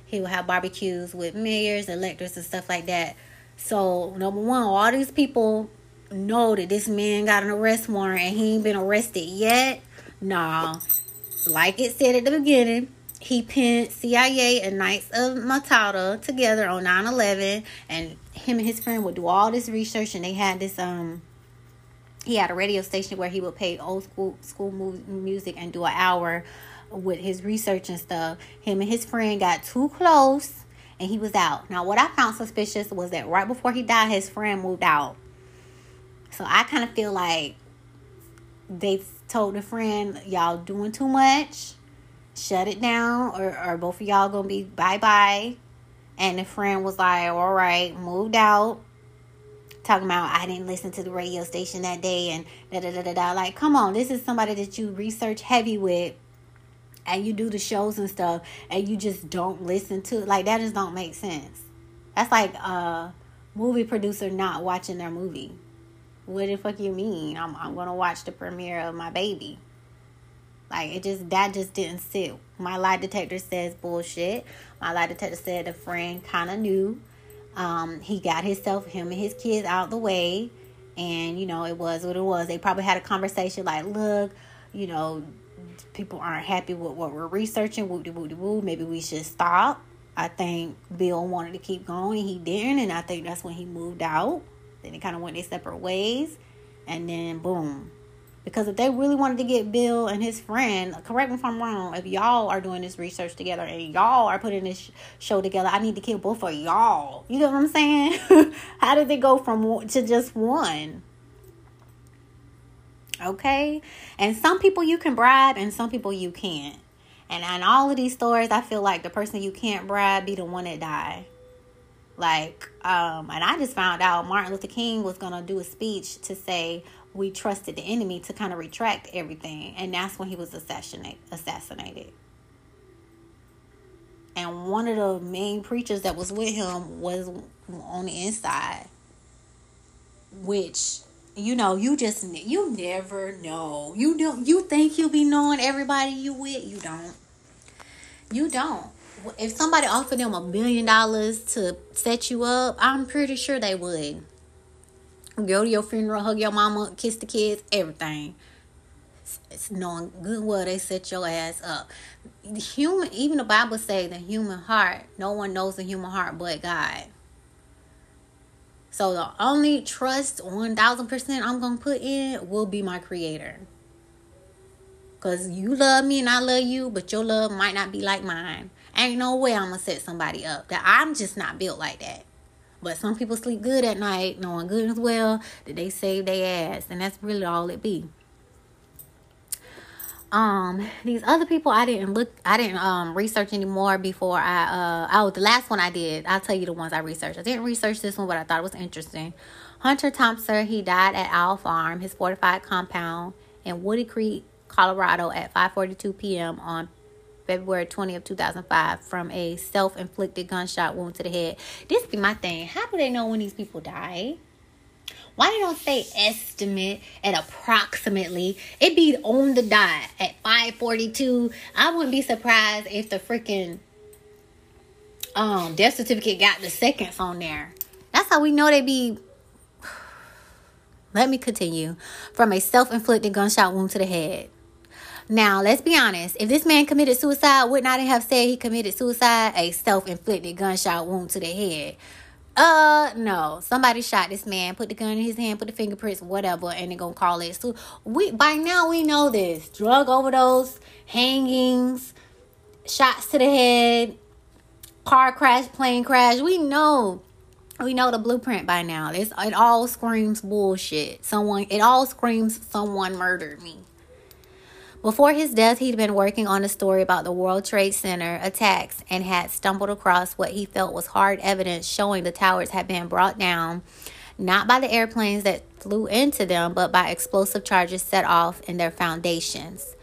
A: He would have barbecues with mayors, electors, and stuff like that so number one, all these people know that this man got an arrest warrant and he ain't been arrested yet. Nah. Like it said at the beginning, he pinned CIA and Knights of Malta together on 9-11 and him and his friend would do all this research and they had this um he had a radio station where he would play old school school music and do an hour with his research and stuff. Him and his friend got too close and he was out. Now, what I found suspicious was that right before he died, his friend moved out. So I kind of feel like they told the friend, y'all doing too much, shut it down, or, or both of y'all gonna be bye bye. And the friend was like, all right, moved out. Talking about I didn't listen to the radio station that day and da da da da da. Like, come on, this is somebody that you research heavy with and you do the shows and stuff and you just don't listen to it. Like that just don't make sense. That's like a movie producer not watching their movie. What the fuck you mean? I'm, I'm gonna watch the premiere of my baby. Like it just that just didn't sit. My lie detector says bullshit. My lie detector said the friend kind of knew um, he got himself him and his kids out the way and you know it was what it was they probably had a conversation like look you know people aren't happy with what we're researching. Woo de woo de woo. Maybe we should stop. I think Bill wanted to keep going. and He didn't, and I think that's when he moved out. Then they kind of went their separate ways, and then boom. Because if they really wanted to get Bill and his friend, correct me if I'm wrong, if y'all are doing this research together and y'all are putting this show together, I need to kill both of y'all. You know what I'm saying? How did they go from to just one? Okay? And some people you can bribe and some people you can't. And in all of these stories, I feel like the person you can't bribe be the one that die. Like, um, and I just found out Martin Luther King was gonna do a speech to say we trusted the enemy to kind of retract everything, and that's when he was assassinated. Assassinated. And one of the main preachers that was with him was on the inside, which you know, you just you never know. You don't you think you'll be knowing everybody you with? You don't. You don't. If somebody offered them a million dollars to set you up, I'm pretty sure they would. Go to your funeral, hug your mama, kiss the kids, everything. It's knowing good well they set your ass up. The human, even the Bible say the human heart. No one knows the human heart but God. So the only trust 1000% I'm going to put in will be my creator. Cuz you love me and I love you, but your love might not be like mine. Ain't no way I'm to set somebody up. That I'm just not built like that. But some people sleep good at night, knowing good as well that they save their ass, and that's really all it be. Um these other people i didn't look i didn't um research anymore before i uh oh the last one i did. I'll tell you the ones i researched. I didn't research this one but i thought it was interesting. Hunter thompson he died at owl farm his fortified compound in woody creek colorado at 5.42 p.m on february 20 of 2005 from a self-inflicted gunshot wound to the head this be my thing how do they know when these people die why they don't say estimate at approximately? It be on the dot at 542. I wouldn't be surprised if the freaking um death certificate got the seconds on there. That's how we know they be. Let me continue. From a self inflicted gunshot wound to the head. Now, let's be honest. If this man committed suicide, would not have said he committed suicide a self inflicted gunshot wound to the head? Uh, no. Somebody shot this man, put the gun in his hand, put the fingerprints, whatever, and they're gonna call it. So we by now we know this: drug overdose, hangings, shots to the head, car crash, plane crash. We know. We know the blueprint by now. It's, it all screams bullshit. Someone, it all screams someone murdered me. Before his death, he'd been working on a story about the World Trade Center attacks and had stumbled across what he felt was hard evidence showing the towers had been brought down not by the airplanes that flew into them, but by explosive charges set off in their foundations.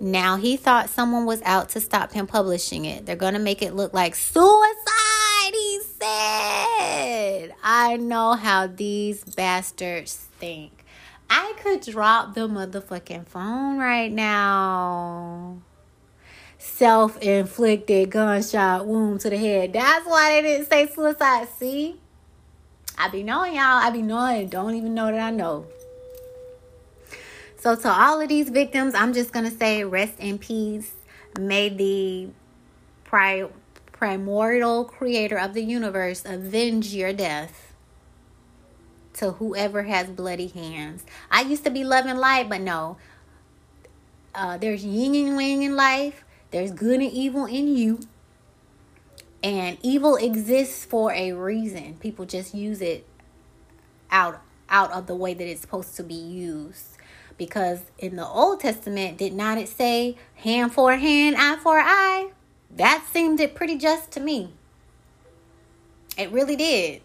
A: Now he thought someone was out to stop him publishing it. They're going to make it look like suicide, he said. I know how these bastards think. I could drop the motherfucking phone right now. Self inflicted gunshot wound to the head. That's why they didn't say suicide. See? I be knowing y'all. I be knowing. Don't even know that I know. So, to all of these victims, I'm just going to say rest in peace. May the pri- primordial creator of the universe avenge your death to whoever has bloody hands. I used to be loving light, but no. Uh, there's yin and yang in life. There's good and evil in you. And evil exists for a reason. People just use it out out of the way that it's supposed to be used. Because in the Old Testament, did not it say hand for hand, eye for eye? That seemed it pretty just to me. It really did.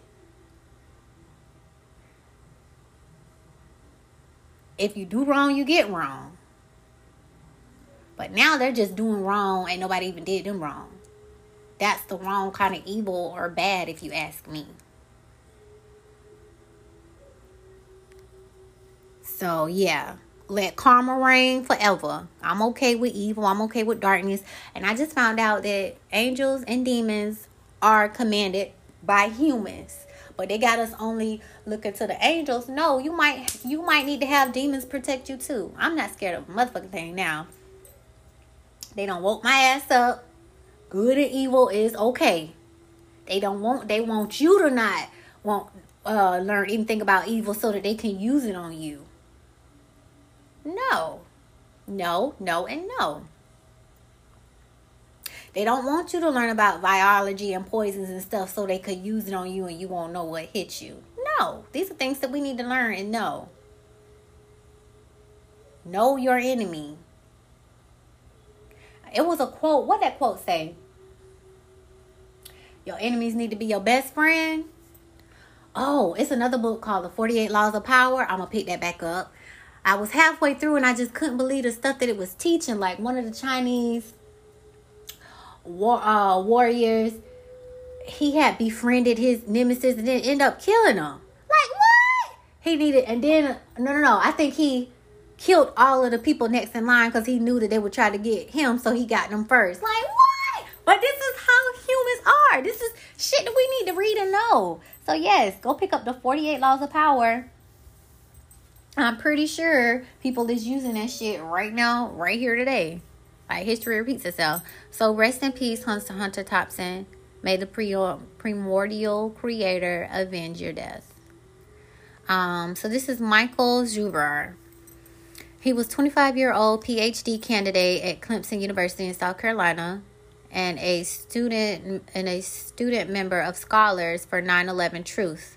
A: If you do wrong, you get wrong. But now they're just doing wrong and nobody even did them wrong. That's the wrong kind of evil or bad, if you ask me. So, yeah, let karma reign forever. I'm okay with evil, I'm okay with darkness. And I just found out that angels and demons are commanded by humans but they got us only looking to the angels. No, you might you might need to have demons protect you too. I'm not scared of a motherfucking thing now. They don't woke my ass up. Good and evil is okay. They don't want they want you to not want uh learn anything about evil so that they can use it on you. No. No, no, and no. They don't want you to learn about biology and poisons and stuff so they could use it on you and you won't know what hit you. No, these are things that we need to learn and know. Know your enemy. It was a quote. What that quote say? Your enemies need to be your best friend. Oh, it's another book called The 48 Laws of Power. I'm going to pick that back up. I was halfway through and I just couldn't believe the stuff that it was teaching. Like one of the Chinese war, uh, warriors, he had befriended his nemesis and then end up killing him. Like what? He needed, and then no, no, no. I think he killed all of the people next in line because he knew that they would try to get him, so he got them first. Like what? But this is how humans are. This is shit that we need to read and know. So yes, go pick up the Forty Eight Laws of Power. I'm pretty sure people is using that shit right now, right here today. Like history repeats itself. So rest in peace, Hunter Hunter Thompson. May the primordial creator avenge your death. Um, so this is Michael Zebuhr. He was 25 year old PhD candidate at Clemson University in South Carolina and a student and a student member of Scholars for 9/11 Truth.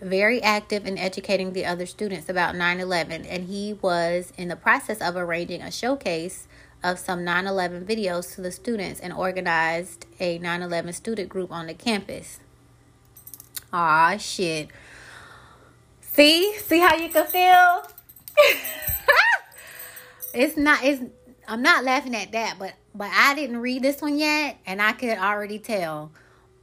A: Very active in educating the other students about 9/11 and he was in the process of arranging a showcase of some 9 11 videos to the students and organized a 9 11 student group on the campus. Aw, shit. See? See how you can feel? it's not, it's, I'm not laughing at that, but, but I didn't read this one yet, and I could already tell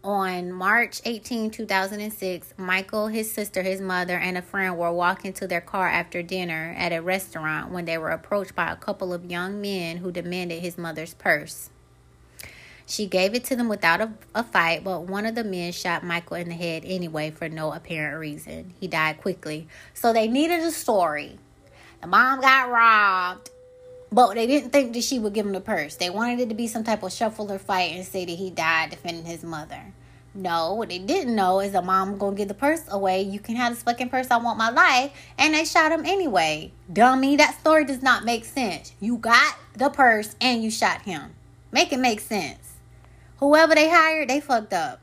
A: on March 18, 2006, Michael, his sister, his mother, and a friend were walking to their car after dinner at a restaurant when they were approached by a couple of young men who demanded his mother's purse. She gave it to them without a, a fight, but one of the men shot Michael in the head anyway for no apparent reason. He died quickly. So they needed a story. The mom got robbed, but they didn't think that she would give him the purse. They wanted it to be some type of shuffle or fight and say that he died defending his mother. No, what they didn't know is the mom gonna give the purse away. You can have this fucking purse. I want my life, and they shot him anyway. Dummy, that story does not make sense. You got the purse and you shot him. Make it make sense. Whoever they hired, they fucked up.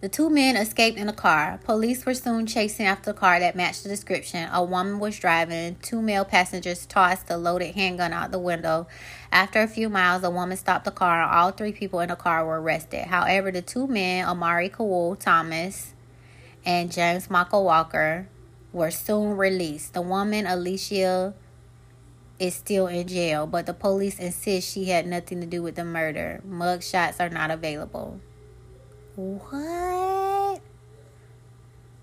A: The two men escaped in a car. Police were soon chasing after the car that matched the description. A woman was driving. Two male passengers tossed the loaded handgun out the window. After a few miles, a woman stopped the car. All three people in the car were arrested. However, the two men, Amari Kawul Thomas and James Michael Walker, were soon released. The woman, Alicia is still in jail, but the police insist she had nothing to do with the murder. Mug shots are not available. What?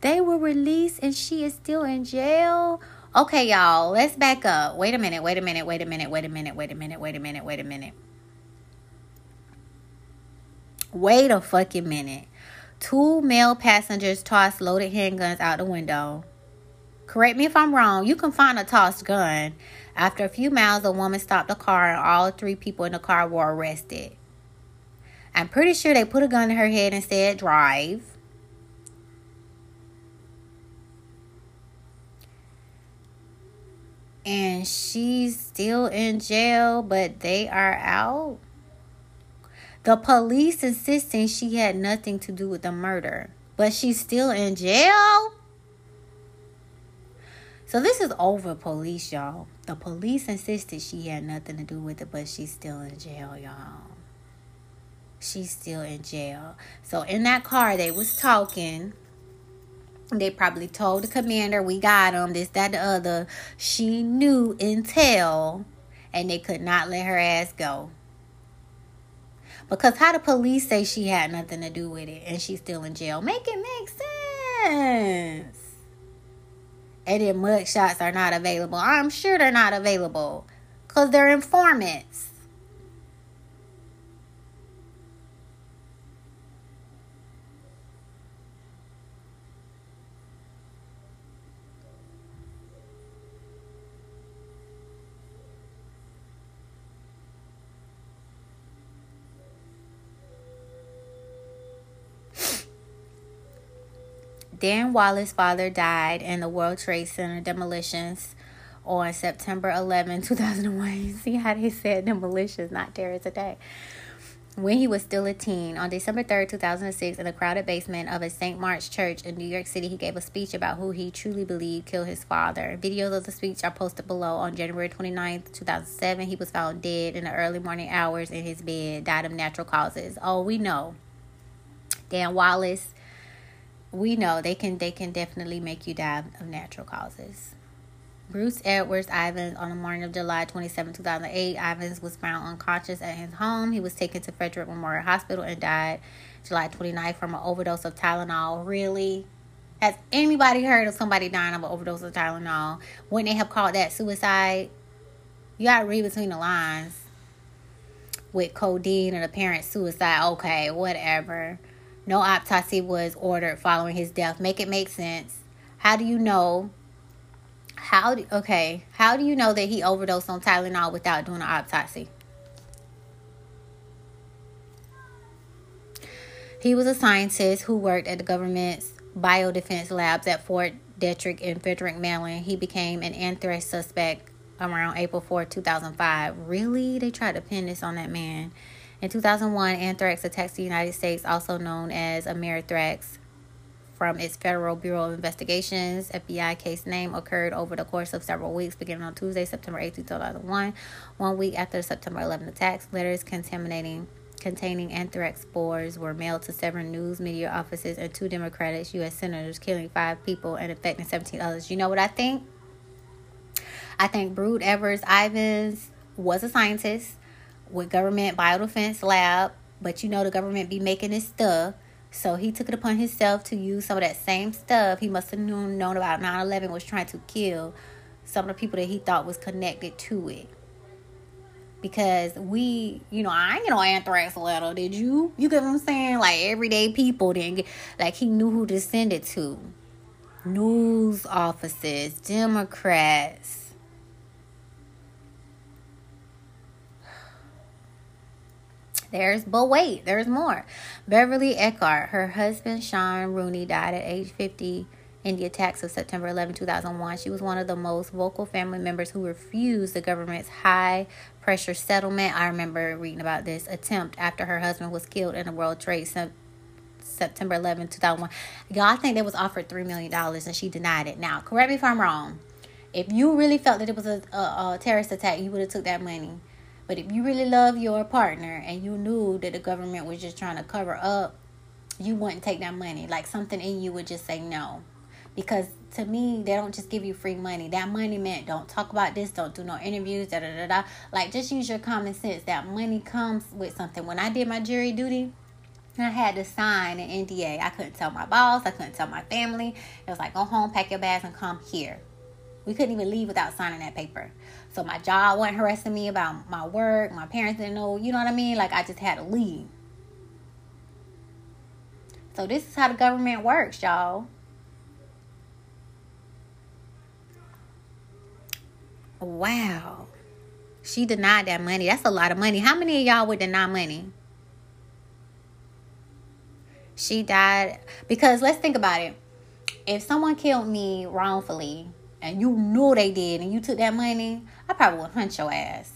A: They were released and she is still in jail? Okay, y'all, let's back up. Wait a minute, wait a minute, wait a minute, wait a minute, wait a minute, wait a minute, wait a minute. Wait a fucking minute. Two male passengers tossed loaded handguns out the window. Correct me if I'm wrong. You can find a tossed gun after a few miles, a woman stopped the car and all three people in the car were arrested. I'm pretty sure they put a gun in her head and said, Drive. And she's still in jail, but they are out. The police insisting she had nothing to do with the murder, but she's still in jail? So this is over police, y'all. The police insisted she had nothing to do with it, but she's still in jail, y'all. She's still in jail. So in that car, they was talking. They probably told the commander, "We got him." This, that, the other. She knew intel, and they could not let her ass go. Because how the police say she had nothing to do with it, and she's still in jail? Make it make sense and then mug shots are not available. I'm sure they're not available because they're informants. Dan Wallace's father died in the World Trade Center demolitions on September 11, 2001. See how they said demolitions, not terrorist attack. When he was still a teen, on December 3rd, 2006, in the crowded basement of a St. Mark's church in New York City, he gave a speech about who he truly believed killed his father. Videos of the speech are posted below. On January 29th, 2007, he was found dead in the early morning hours in his bed, died of natural causes. Oh, we know. Dan Wallace we know they can they can definitely make you die of natural causes. Bruce Edwards Ivins on the morning of July 27, 2008, Ivins was found unconscious at his home. He was taken to Frederick Memorial Hospital and died July 29th from an overdose of Tylenol. Really? Has anybody heard of somebody dying of an overdose of Tylenol? Wouldn't they have called that suicide? You gotta read between the lines. With codeine and apparent suicide, okay, whatever. No autopsy was ordered following his death. Make it make sense. How do you know? How do, okay? How do you know that he overdosed on Tylenol without doing an autopsy? He was a scientist who worked at the government's biodefense labs at Fort Detrick in Frederick, Maryland. He became an anthrax suspect around April 4, 2005. Really? They tried to pin this on that man. In 2001, anthrax attacks the United States, also known as Amerithrax, from its Federal Bureau of Investigations. FBI case name occurred over the course of several weeks, beginning on Tuesday, September 8, 2001. One week after the September 11 attacks, letters contaminating containing anthrax spores were mailed to seven news media offices and two Democratic U.S. senators, killing five people and affecting 17 others. You know what I think? I think Bruce Edwards Ivins was a scientist with government biodefense lab, but you know the government be making this stuff. So he took it upon himself to use some of that same stuff. He must have known, known about 9-11 was trying to kill some of the people that he thought was connected to it. because we, you know, I ain't no anthrax letter, did you? You get what I'm saying? Like everyday people didn't get, like he knew who to send it to. News offices, Democrats. There's, but wait, there's more. Beverly Eckert, her husband Sean Rooney died at age 50 in the attacks of September 11, 2001. She was one of the most vocal family members who refused the government's high pressure settlement. I remember reading about this attempt after her husband was killed in the World Trade Center. September 11, 2001. Y'all, I think they was offered $3 million and she denied it. Now, correct me if I'm wrong. If you really felt that it was a, a, a terrorist attack, you would have took that money. But if you really love your partner and you knew that the government was just trying to cover up, you wouldn't take that money. Like something in you would just say no because to me they don't just give you free money that money meant don't talk about this don't do no interviews da da da da like just use your common sense that money comes with something when i did my jury duty I had to sign an NDA. I couldn't tell my boss. I couldn't tell my family. It was like, go home, pack your bags, and come here. We couldn't even leave without signing that paper. So my job wasn't harassing me about my work. My parents didn't know. You know what I mean? Like I just had to leave. So this is how the government works, y'all. Wow. She denied that money. That's a lot of money. How many of y'all would deny money? She died because let's think about it. If someone killed me wrongfully and you knew they did and you took that money, I probably would hunt your ass.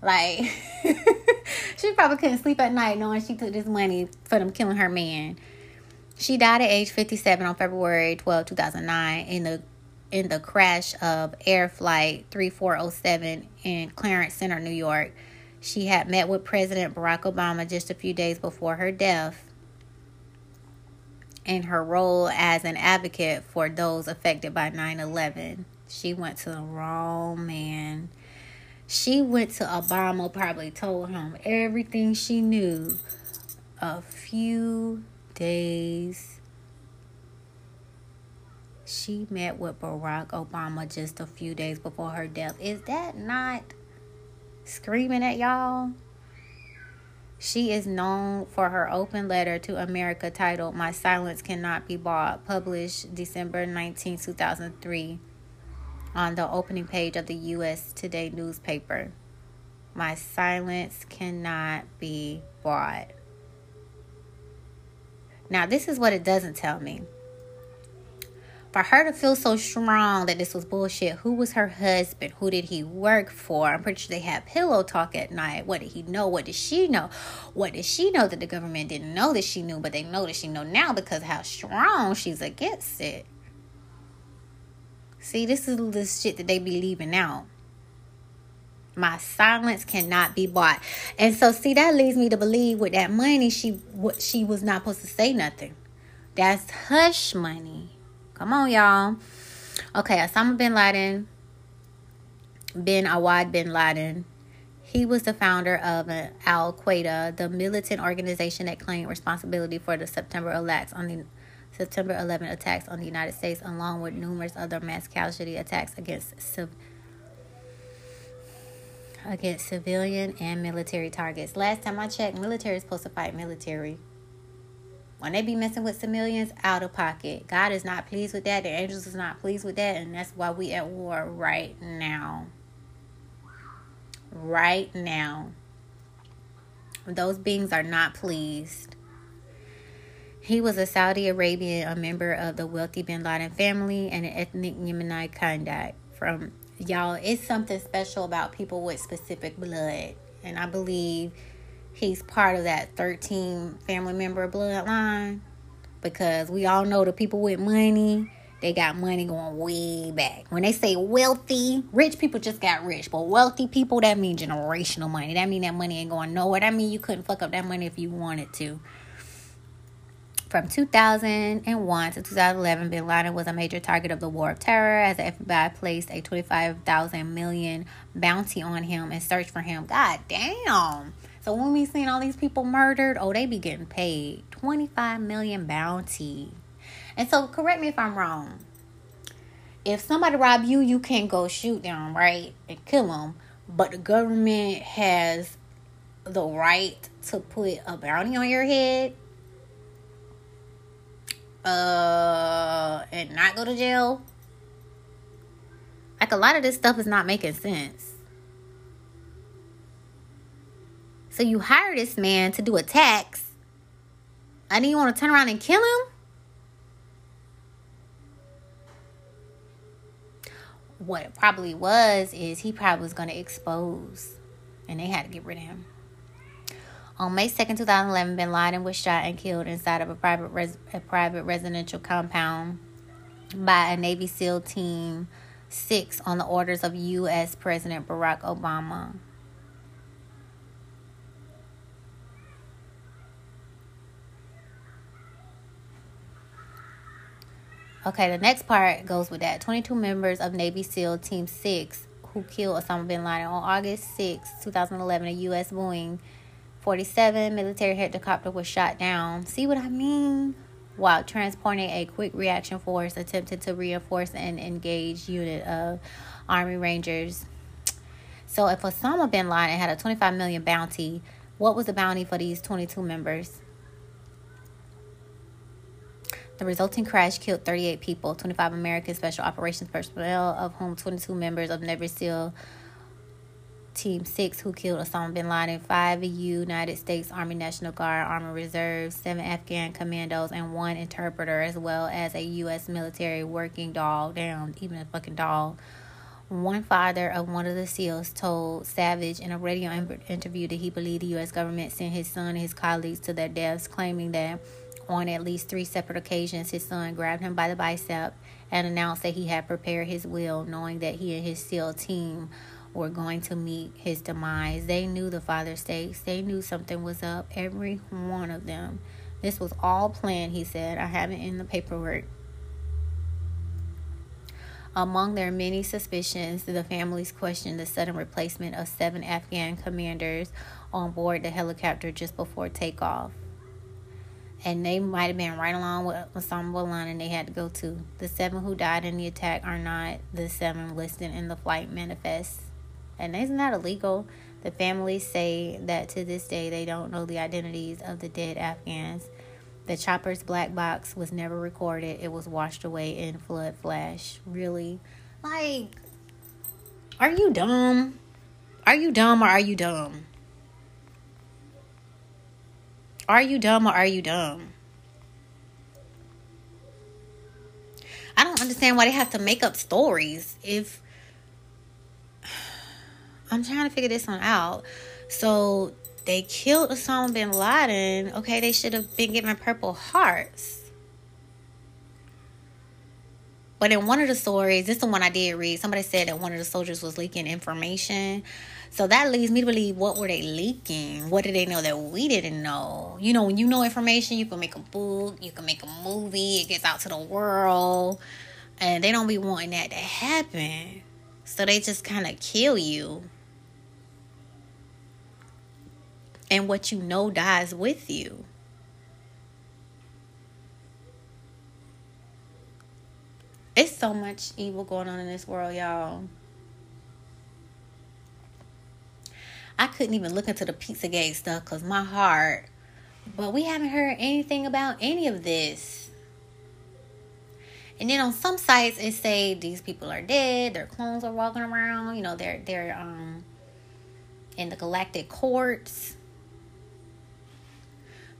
A: Like she probably couldn't sleep at night knowing she took this money for them killing her man. She died at age 57 on February 12, 2009 in the in the crash of Air Flight 3407 in Clarence Center, New York. She had met with President Barack Obama just a few days before her death in her role as an advocate for those affected by 9 11. She went to the wrong man. She went to Obama, probably told him everything she knew a few days she met with Barack Obama just a few days before her death. Is that not screaming at y'all? She is known for her open letter to America titled My Silence Cannot Be Bought, published December 19, 2003, on the opening page of the U.S. Today newspaper. My silence cannot be bought. Now, this is what it doesn't tell me for her to feel so strong that this was bullshit, who was her husband? Who did he work for? I'm pretty sure they had pillow talk at night. What did he know? What did she know? What did she know that the government didn't know that she knew, but they know that she know now because how strong she's against it. See, this is the shit that they be leaving out. My silence cannot be bought. And so see that leads me to believe with that money she what she was not supposed to say nothing. That's hush money. Come on, y'all. Okay, Osama bin Laden, bin Awad bin Laden, he was the founder of uh, Al Qaeda, the militant organization that claimed responsibility for the September attacks on the September 11 attacks on the United States, along with numerous other mass casualty attacks against civ- against civilian and military targets. Last time I checked, military is supposed to fight military. When they be messing with civilians, out of pocket. God is not pleased with that. The angels is not pleased with that. And that's why we at war right now. Right now. Those beings are not pleased. He was a Saudi Arabian, a member of the wealthy bin Laden family, and an ethnic Yemeni Kandak. From y'all, it's something special about people with specific blood. And I believe he's part of that 13 family member bloodline because we all know the people with money they got money going way back when they say wealthy rich people just got rich but wealthy people that mean generational money that mean that money ain't going nowhere that mean you couldn't fuck up that money if you wanted to from 2001 to 2011, Bin Laden was a major target of the War of Terror as the FBI placed a 25,000 million bounty on him and searched for him. God damn. So when we seen all these people murdered, oh, they be getting paid 25 million bounty. And so correct me if I'm wrong. If somebody rob you, you can't go shoot them, right? And kill them. but the government has the right to put a bounty on your head uh and not go to jail like a lot of this stuff is not making sense so you hire this man to do a tax and then you want to turn around and kill him what it probably was is he probably was going to expose and they had to get rid of him on May 2nd, 2011, bin Laden was shot and killed inside of a private res- a private residential compound by a Navy SEAL Team 6 on the orders of U.S. President Barack Obama. Okay, the next part goes with that. 22 members of Navy SEAL Team 6 who killed Osama bin Laden on August 6, 2011, a U.S. Boeing 47 military helicopter was shot down. See what I mean? While transporting a quick reaction force attempted to reinforce an engaged unit of Army Rangers. So, if Osama bin Laden had a 25 million bounty, what was the bounty for these 22 members? The resulting crash killed 38 people, 25 American Special Operations personnel, of whom 22 members of Navy SEAL Team 6 who killed Osama bin Laden, 5 United States Army National Guard Army Reserve, 7 Afghan commandos, and 1 interpreter, as well as a U.S. military working dog. Damn, even a fucking dog. One father of one of the SEALs told Savage in a radio interview that he believed the U.S. government sent his son and his colleagues to their deaths, claiming that on at least three separate occasions his son grabbed him by the bicep and announced that he had prepared his will, knowing that he and his SEAL team were going to meet his demise. They knew the father stakes. They knew something was up. Every one of them. This was all planned, he said. I have it in the paperwork. Among their many suspicions, the families questioned the sudden replacement of seven Afghan commanders on board the helicopter just before takeoff. And they might have been right along with Osama bin Laden they had to go to. The seven who died in the attack are not the seven listed in the flight manifest and isn't illegal? The families say that to this day they don't know the identities of the dead Afghans. The chopper's black box was never recorded. It was washed away in flood flash. Really? Like, are you dumb? Are you dumb or are you dumb? Are you dumb or are you dumb? I don't understand why they have to make up stories if I'm trying to figure this one out. So they killed Osama bin Laden. Okay, they should have been given Purple Hearts. But in one of the stories, this is the one I did read. Somebody said that one of the soldiers was leaking information. So that leads me to believe what were they leaking? What did they know that we didn't know? You know, when you know information, you can make a book, you can make a movie, it gets out to the world. And they don't be wanting that to happen. So they just kind of kill you. and what you know dies with you. It's so much evil going on in this world, y'all. I couldn't even look into the Pizzagate stuff because my heart. But we haven't heard anything about any of this. And then on some sites it say these people are dead, their clones are walking around, you know, they're they're um in the galactic courts.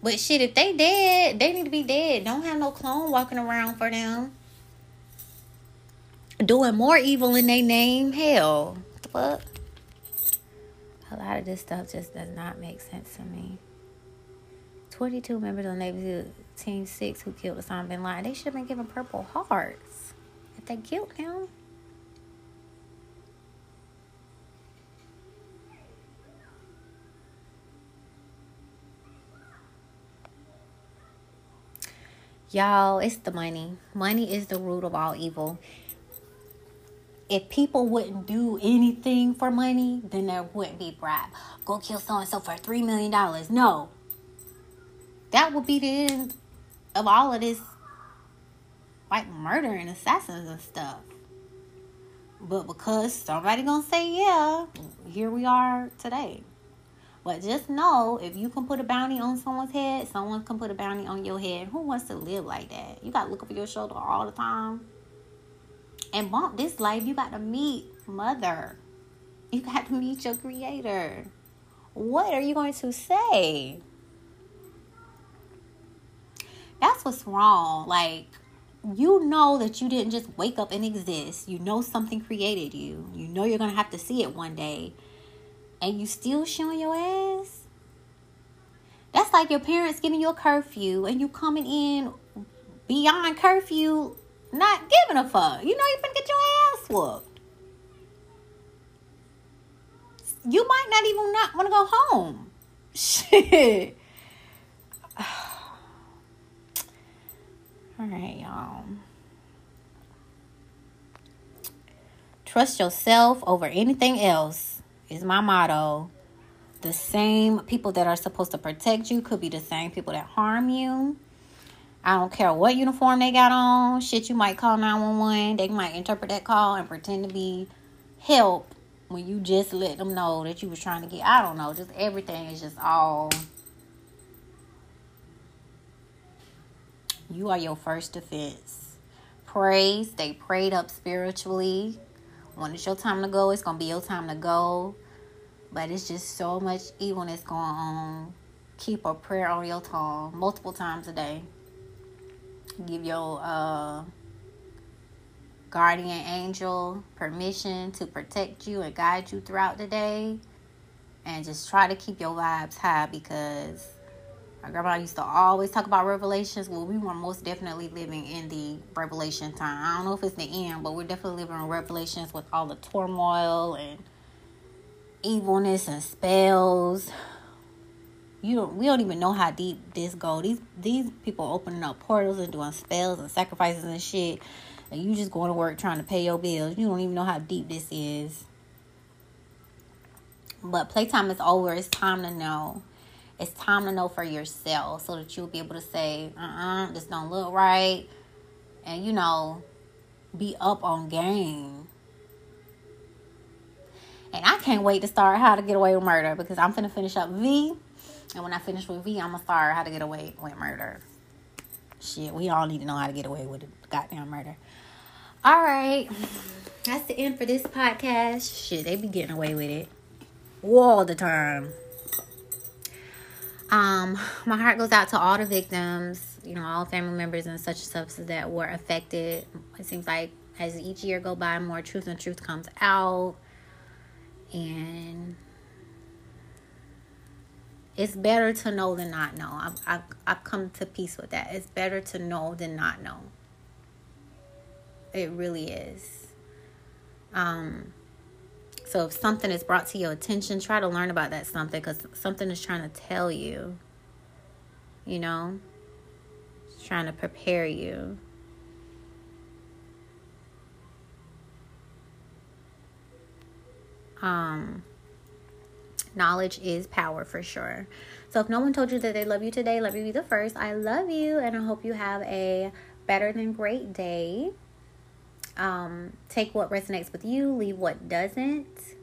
A: But shit, if they dead, they need to be dead. Don't have no clone walking around for them. Doing more evil in their name. Hell. Fuck? A lot of this stuff just does not make sense to me. 22 members of the Navy Team 6 who killed Osama bin Laden. They should have been given Purple Hearts if they killed him. Y'all, it's the money. Money is the root of all evil. If people wouldn't do anything for money, then there wouldn't be bribe. Go kill so and so for $3 million. No. That would be the end of all of this, like murder and assassins and stuff. But because somebody gonna say yeah, here we are today. But just know if you can put a bounty on someone's head, someone can put a bounty on your head. Who wants to live like that? You gotta look over your shoulder all the time. And bump this life, you got to meet mother. You got to meet your creator. What are you going to say? That's what's wrong. Like, you know that you didn't just wake up and exist. You know something created you. You know you're going to have to see it one day and you still showing your ass? That's like your parents giving you a curfew and you coming in beyond curfew, not giving a fuck. You know you're gonna get your ass whooped. You might not even not want to go home. Shit. All right, y'all. Trust yourself over anything else is my motto. The same people that are supposed to protect you could be the same people that harm you. I don't care what uniform they got on. Shit, you might call 911. They might interpret that call and pretend to be help when you just let them know that you was trying to get. I don't know. Just everything is just all. You are your first defense. Pray, stay prayed up spiritually. When it's your time to go, it's going to be your time to go. But it's just so much evilness going on. Keep a prayer on your tongue multiple times a day. Give your uh, guardian angel permission to protect you and guide you throughout the day. And just try to keep your vibes high because my grandma used to always talk about revelations. Well, we were most definitely living in the revelation time. I don't know if it's the end, but we're definitely living in revelations with all the turmoil and evilness and spells. You don't we don't even know how deep this go. These these people opening up portals and doing spells and sacrifices and shit. And you just going to work trying to pay your bills. You don't even know how deep this is. But playtime is over. It's time to know. It's time to know for yourself so that you'll be able to say, uh uh-uh, uh this don't look right. And you know, be up on game and I can't wait to start How to Get Away with Murder because I'm finna finish up V. And when I finish with V, I'm gonna start How to Get Away with Murder. Shit, we all need to know how to get away with the goddamn murder. All right. That's the end for this podcast. Shit, they be getting away with it all the time. Um, my heart goes out to all the victims, you know, all family members and such substances that were affected. It seems like as each year go by, more truth and truth comes out and it's better to know than not know. I've, I've, I've come to peace with that. It's better to know than not know. It really is. Um, so if something is brought to your attention, try to learn about that something because something is trying to tell you. You know, it's trying to prepare you. um, knowledge is power for sure. So if no one told you that they love you today, let me be the first. I love you, and I hope you have a better than great day. Um, take what resonates with you, leave what doesn't.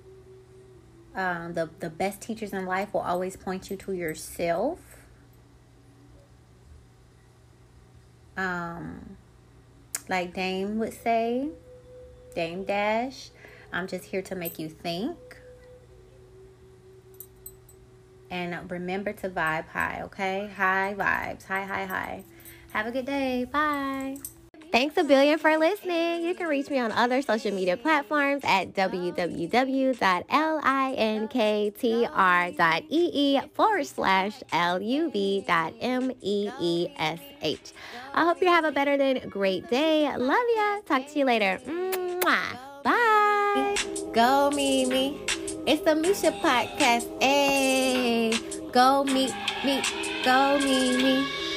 A: Um, the the best teachers in life will always point you to yourself. Um, like Dame would say, Dame Dash. I'm just here to make you think. And remember to vibe high, okay? High vibes. High, high, high. Have a good day. Bye.
C: Thanks a billion for listening. You can reach me on other social media platforms at www.linktr.ee forward slash L-U-V dot M-E-E-S-H. I hope you have a better than great day. Love ya. Talk to you later. Mwah. Bye. Go Mimi. It's the Misha podcast. Hey, go meet me. Go Mimi.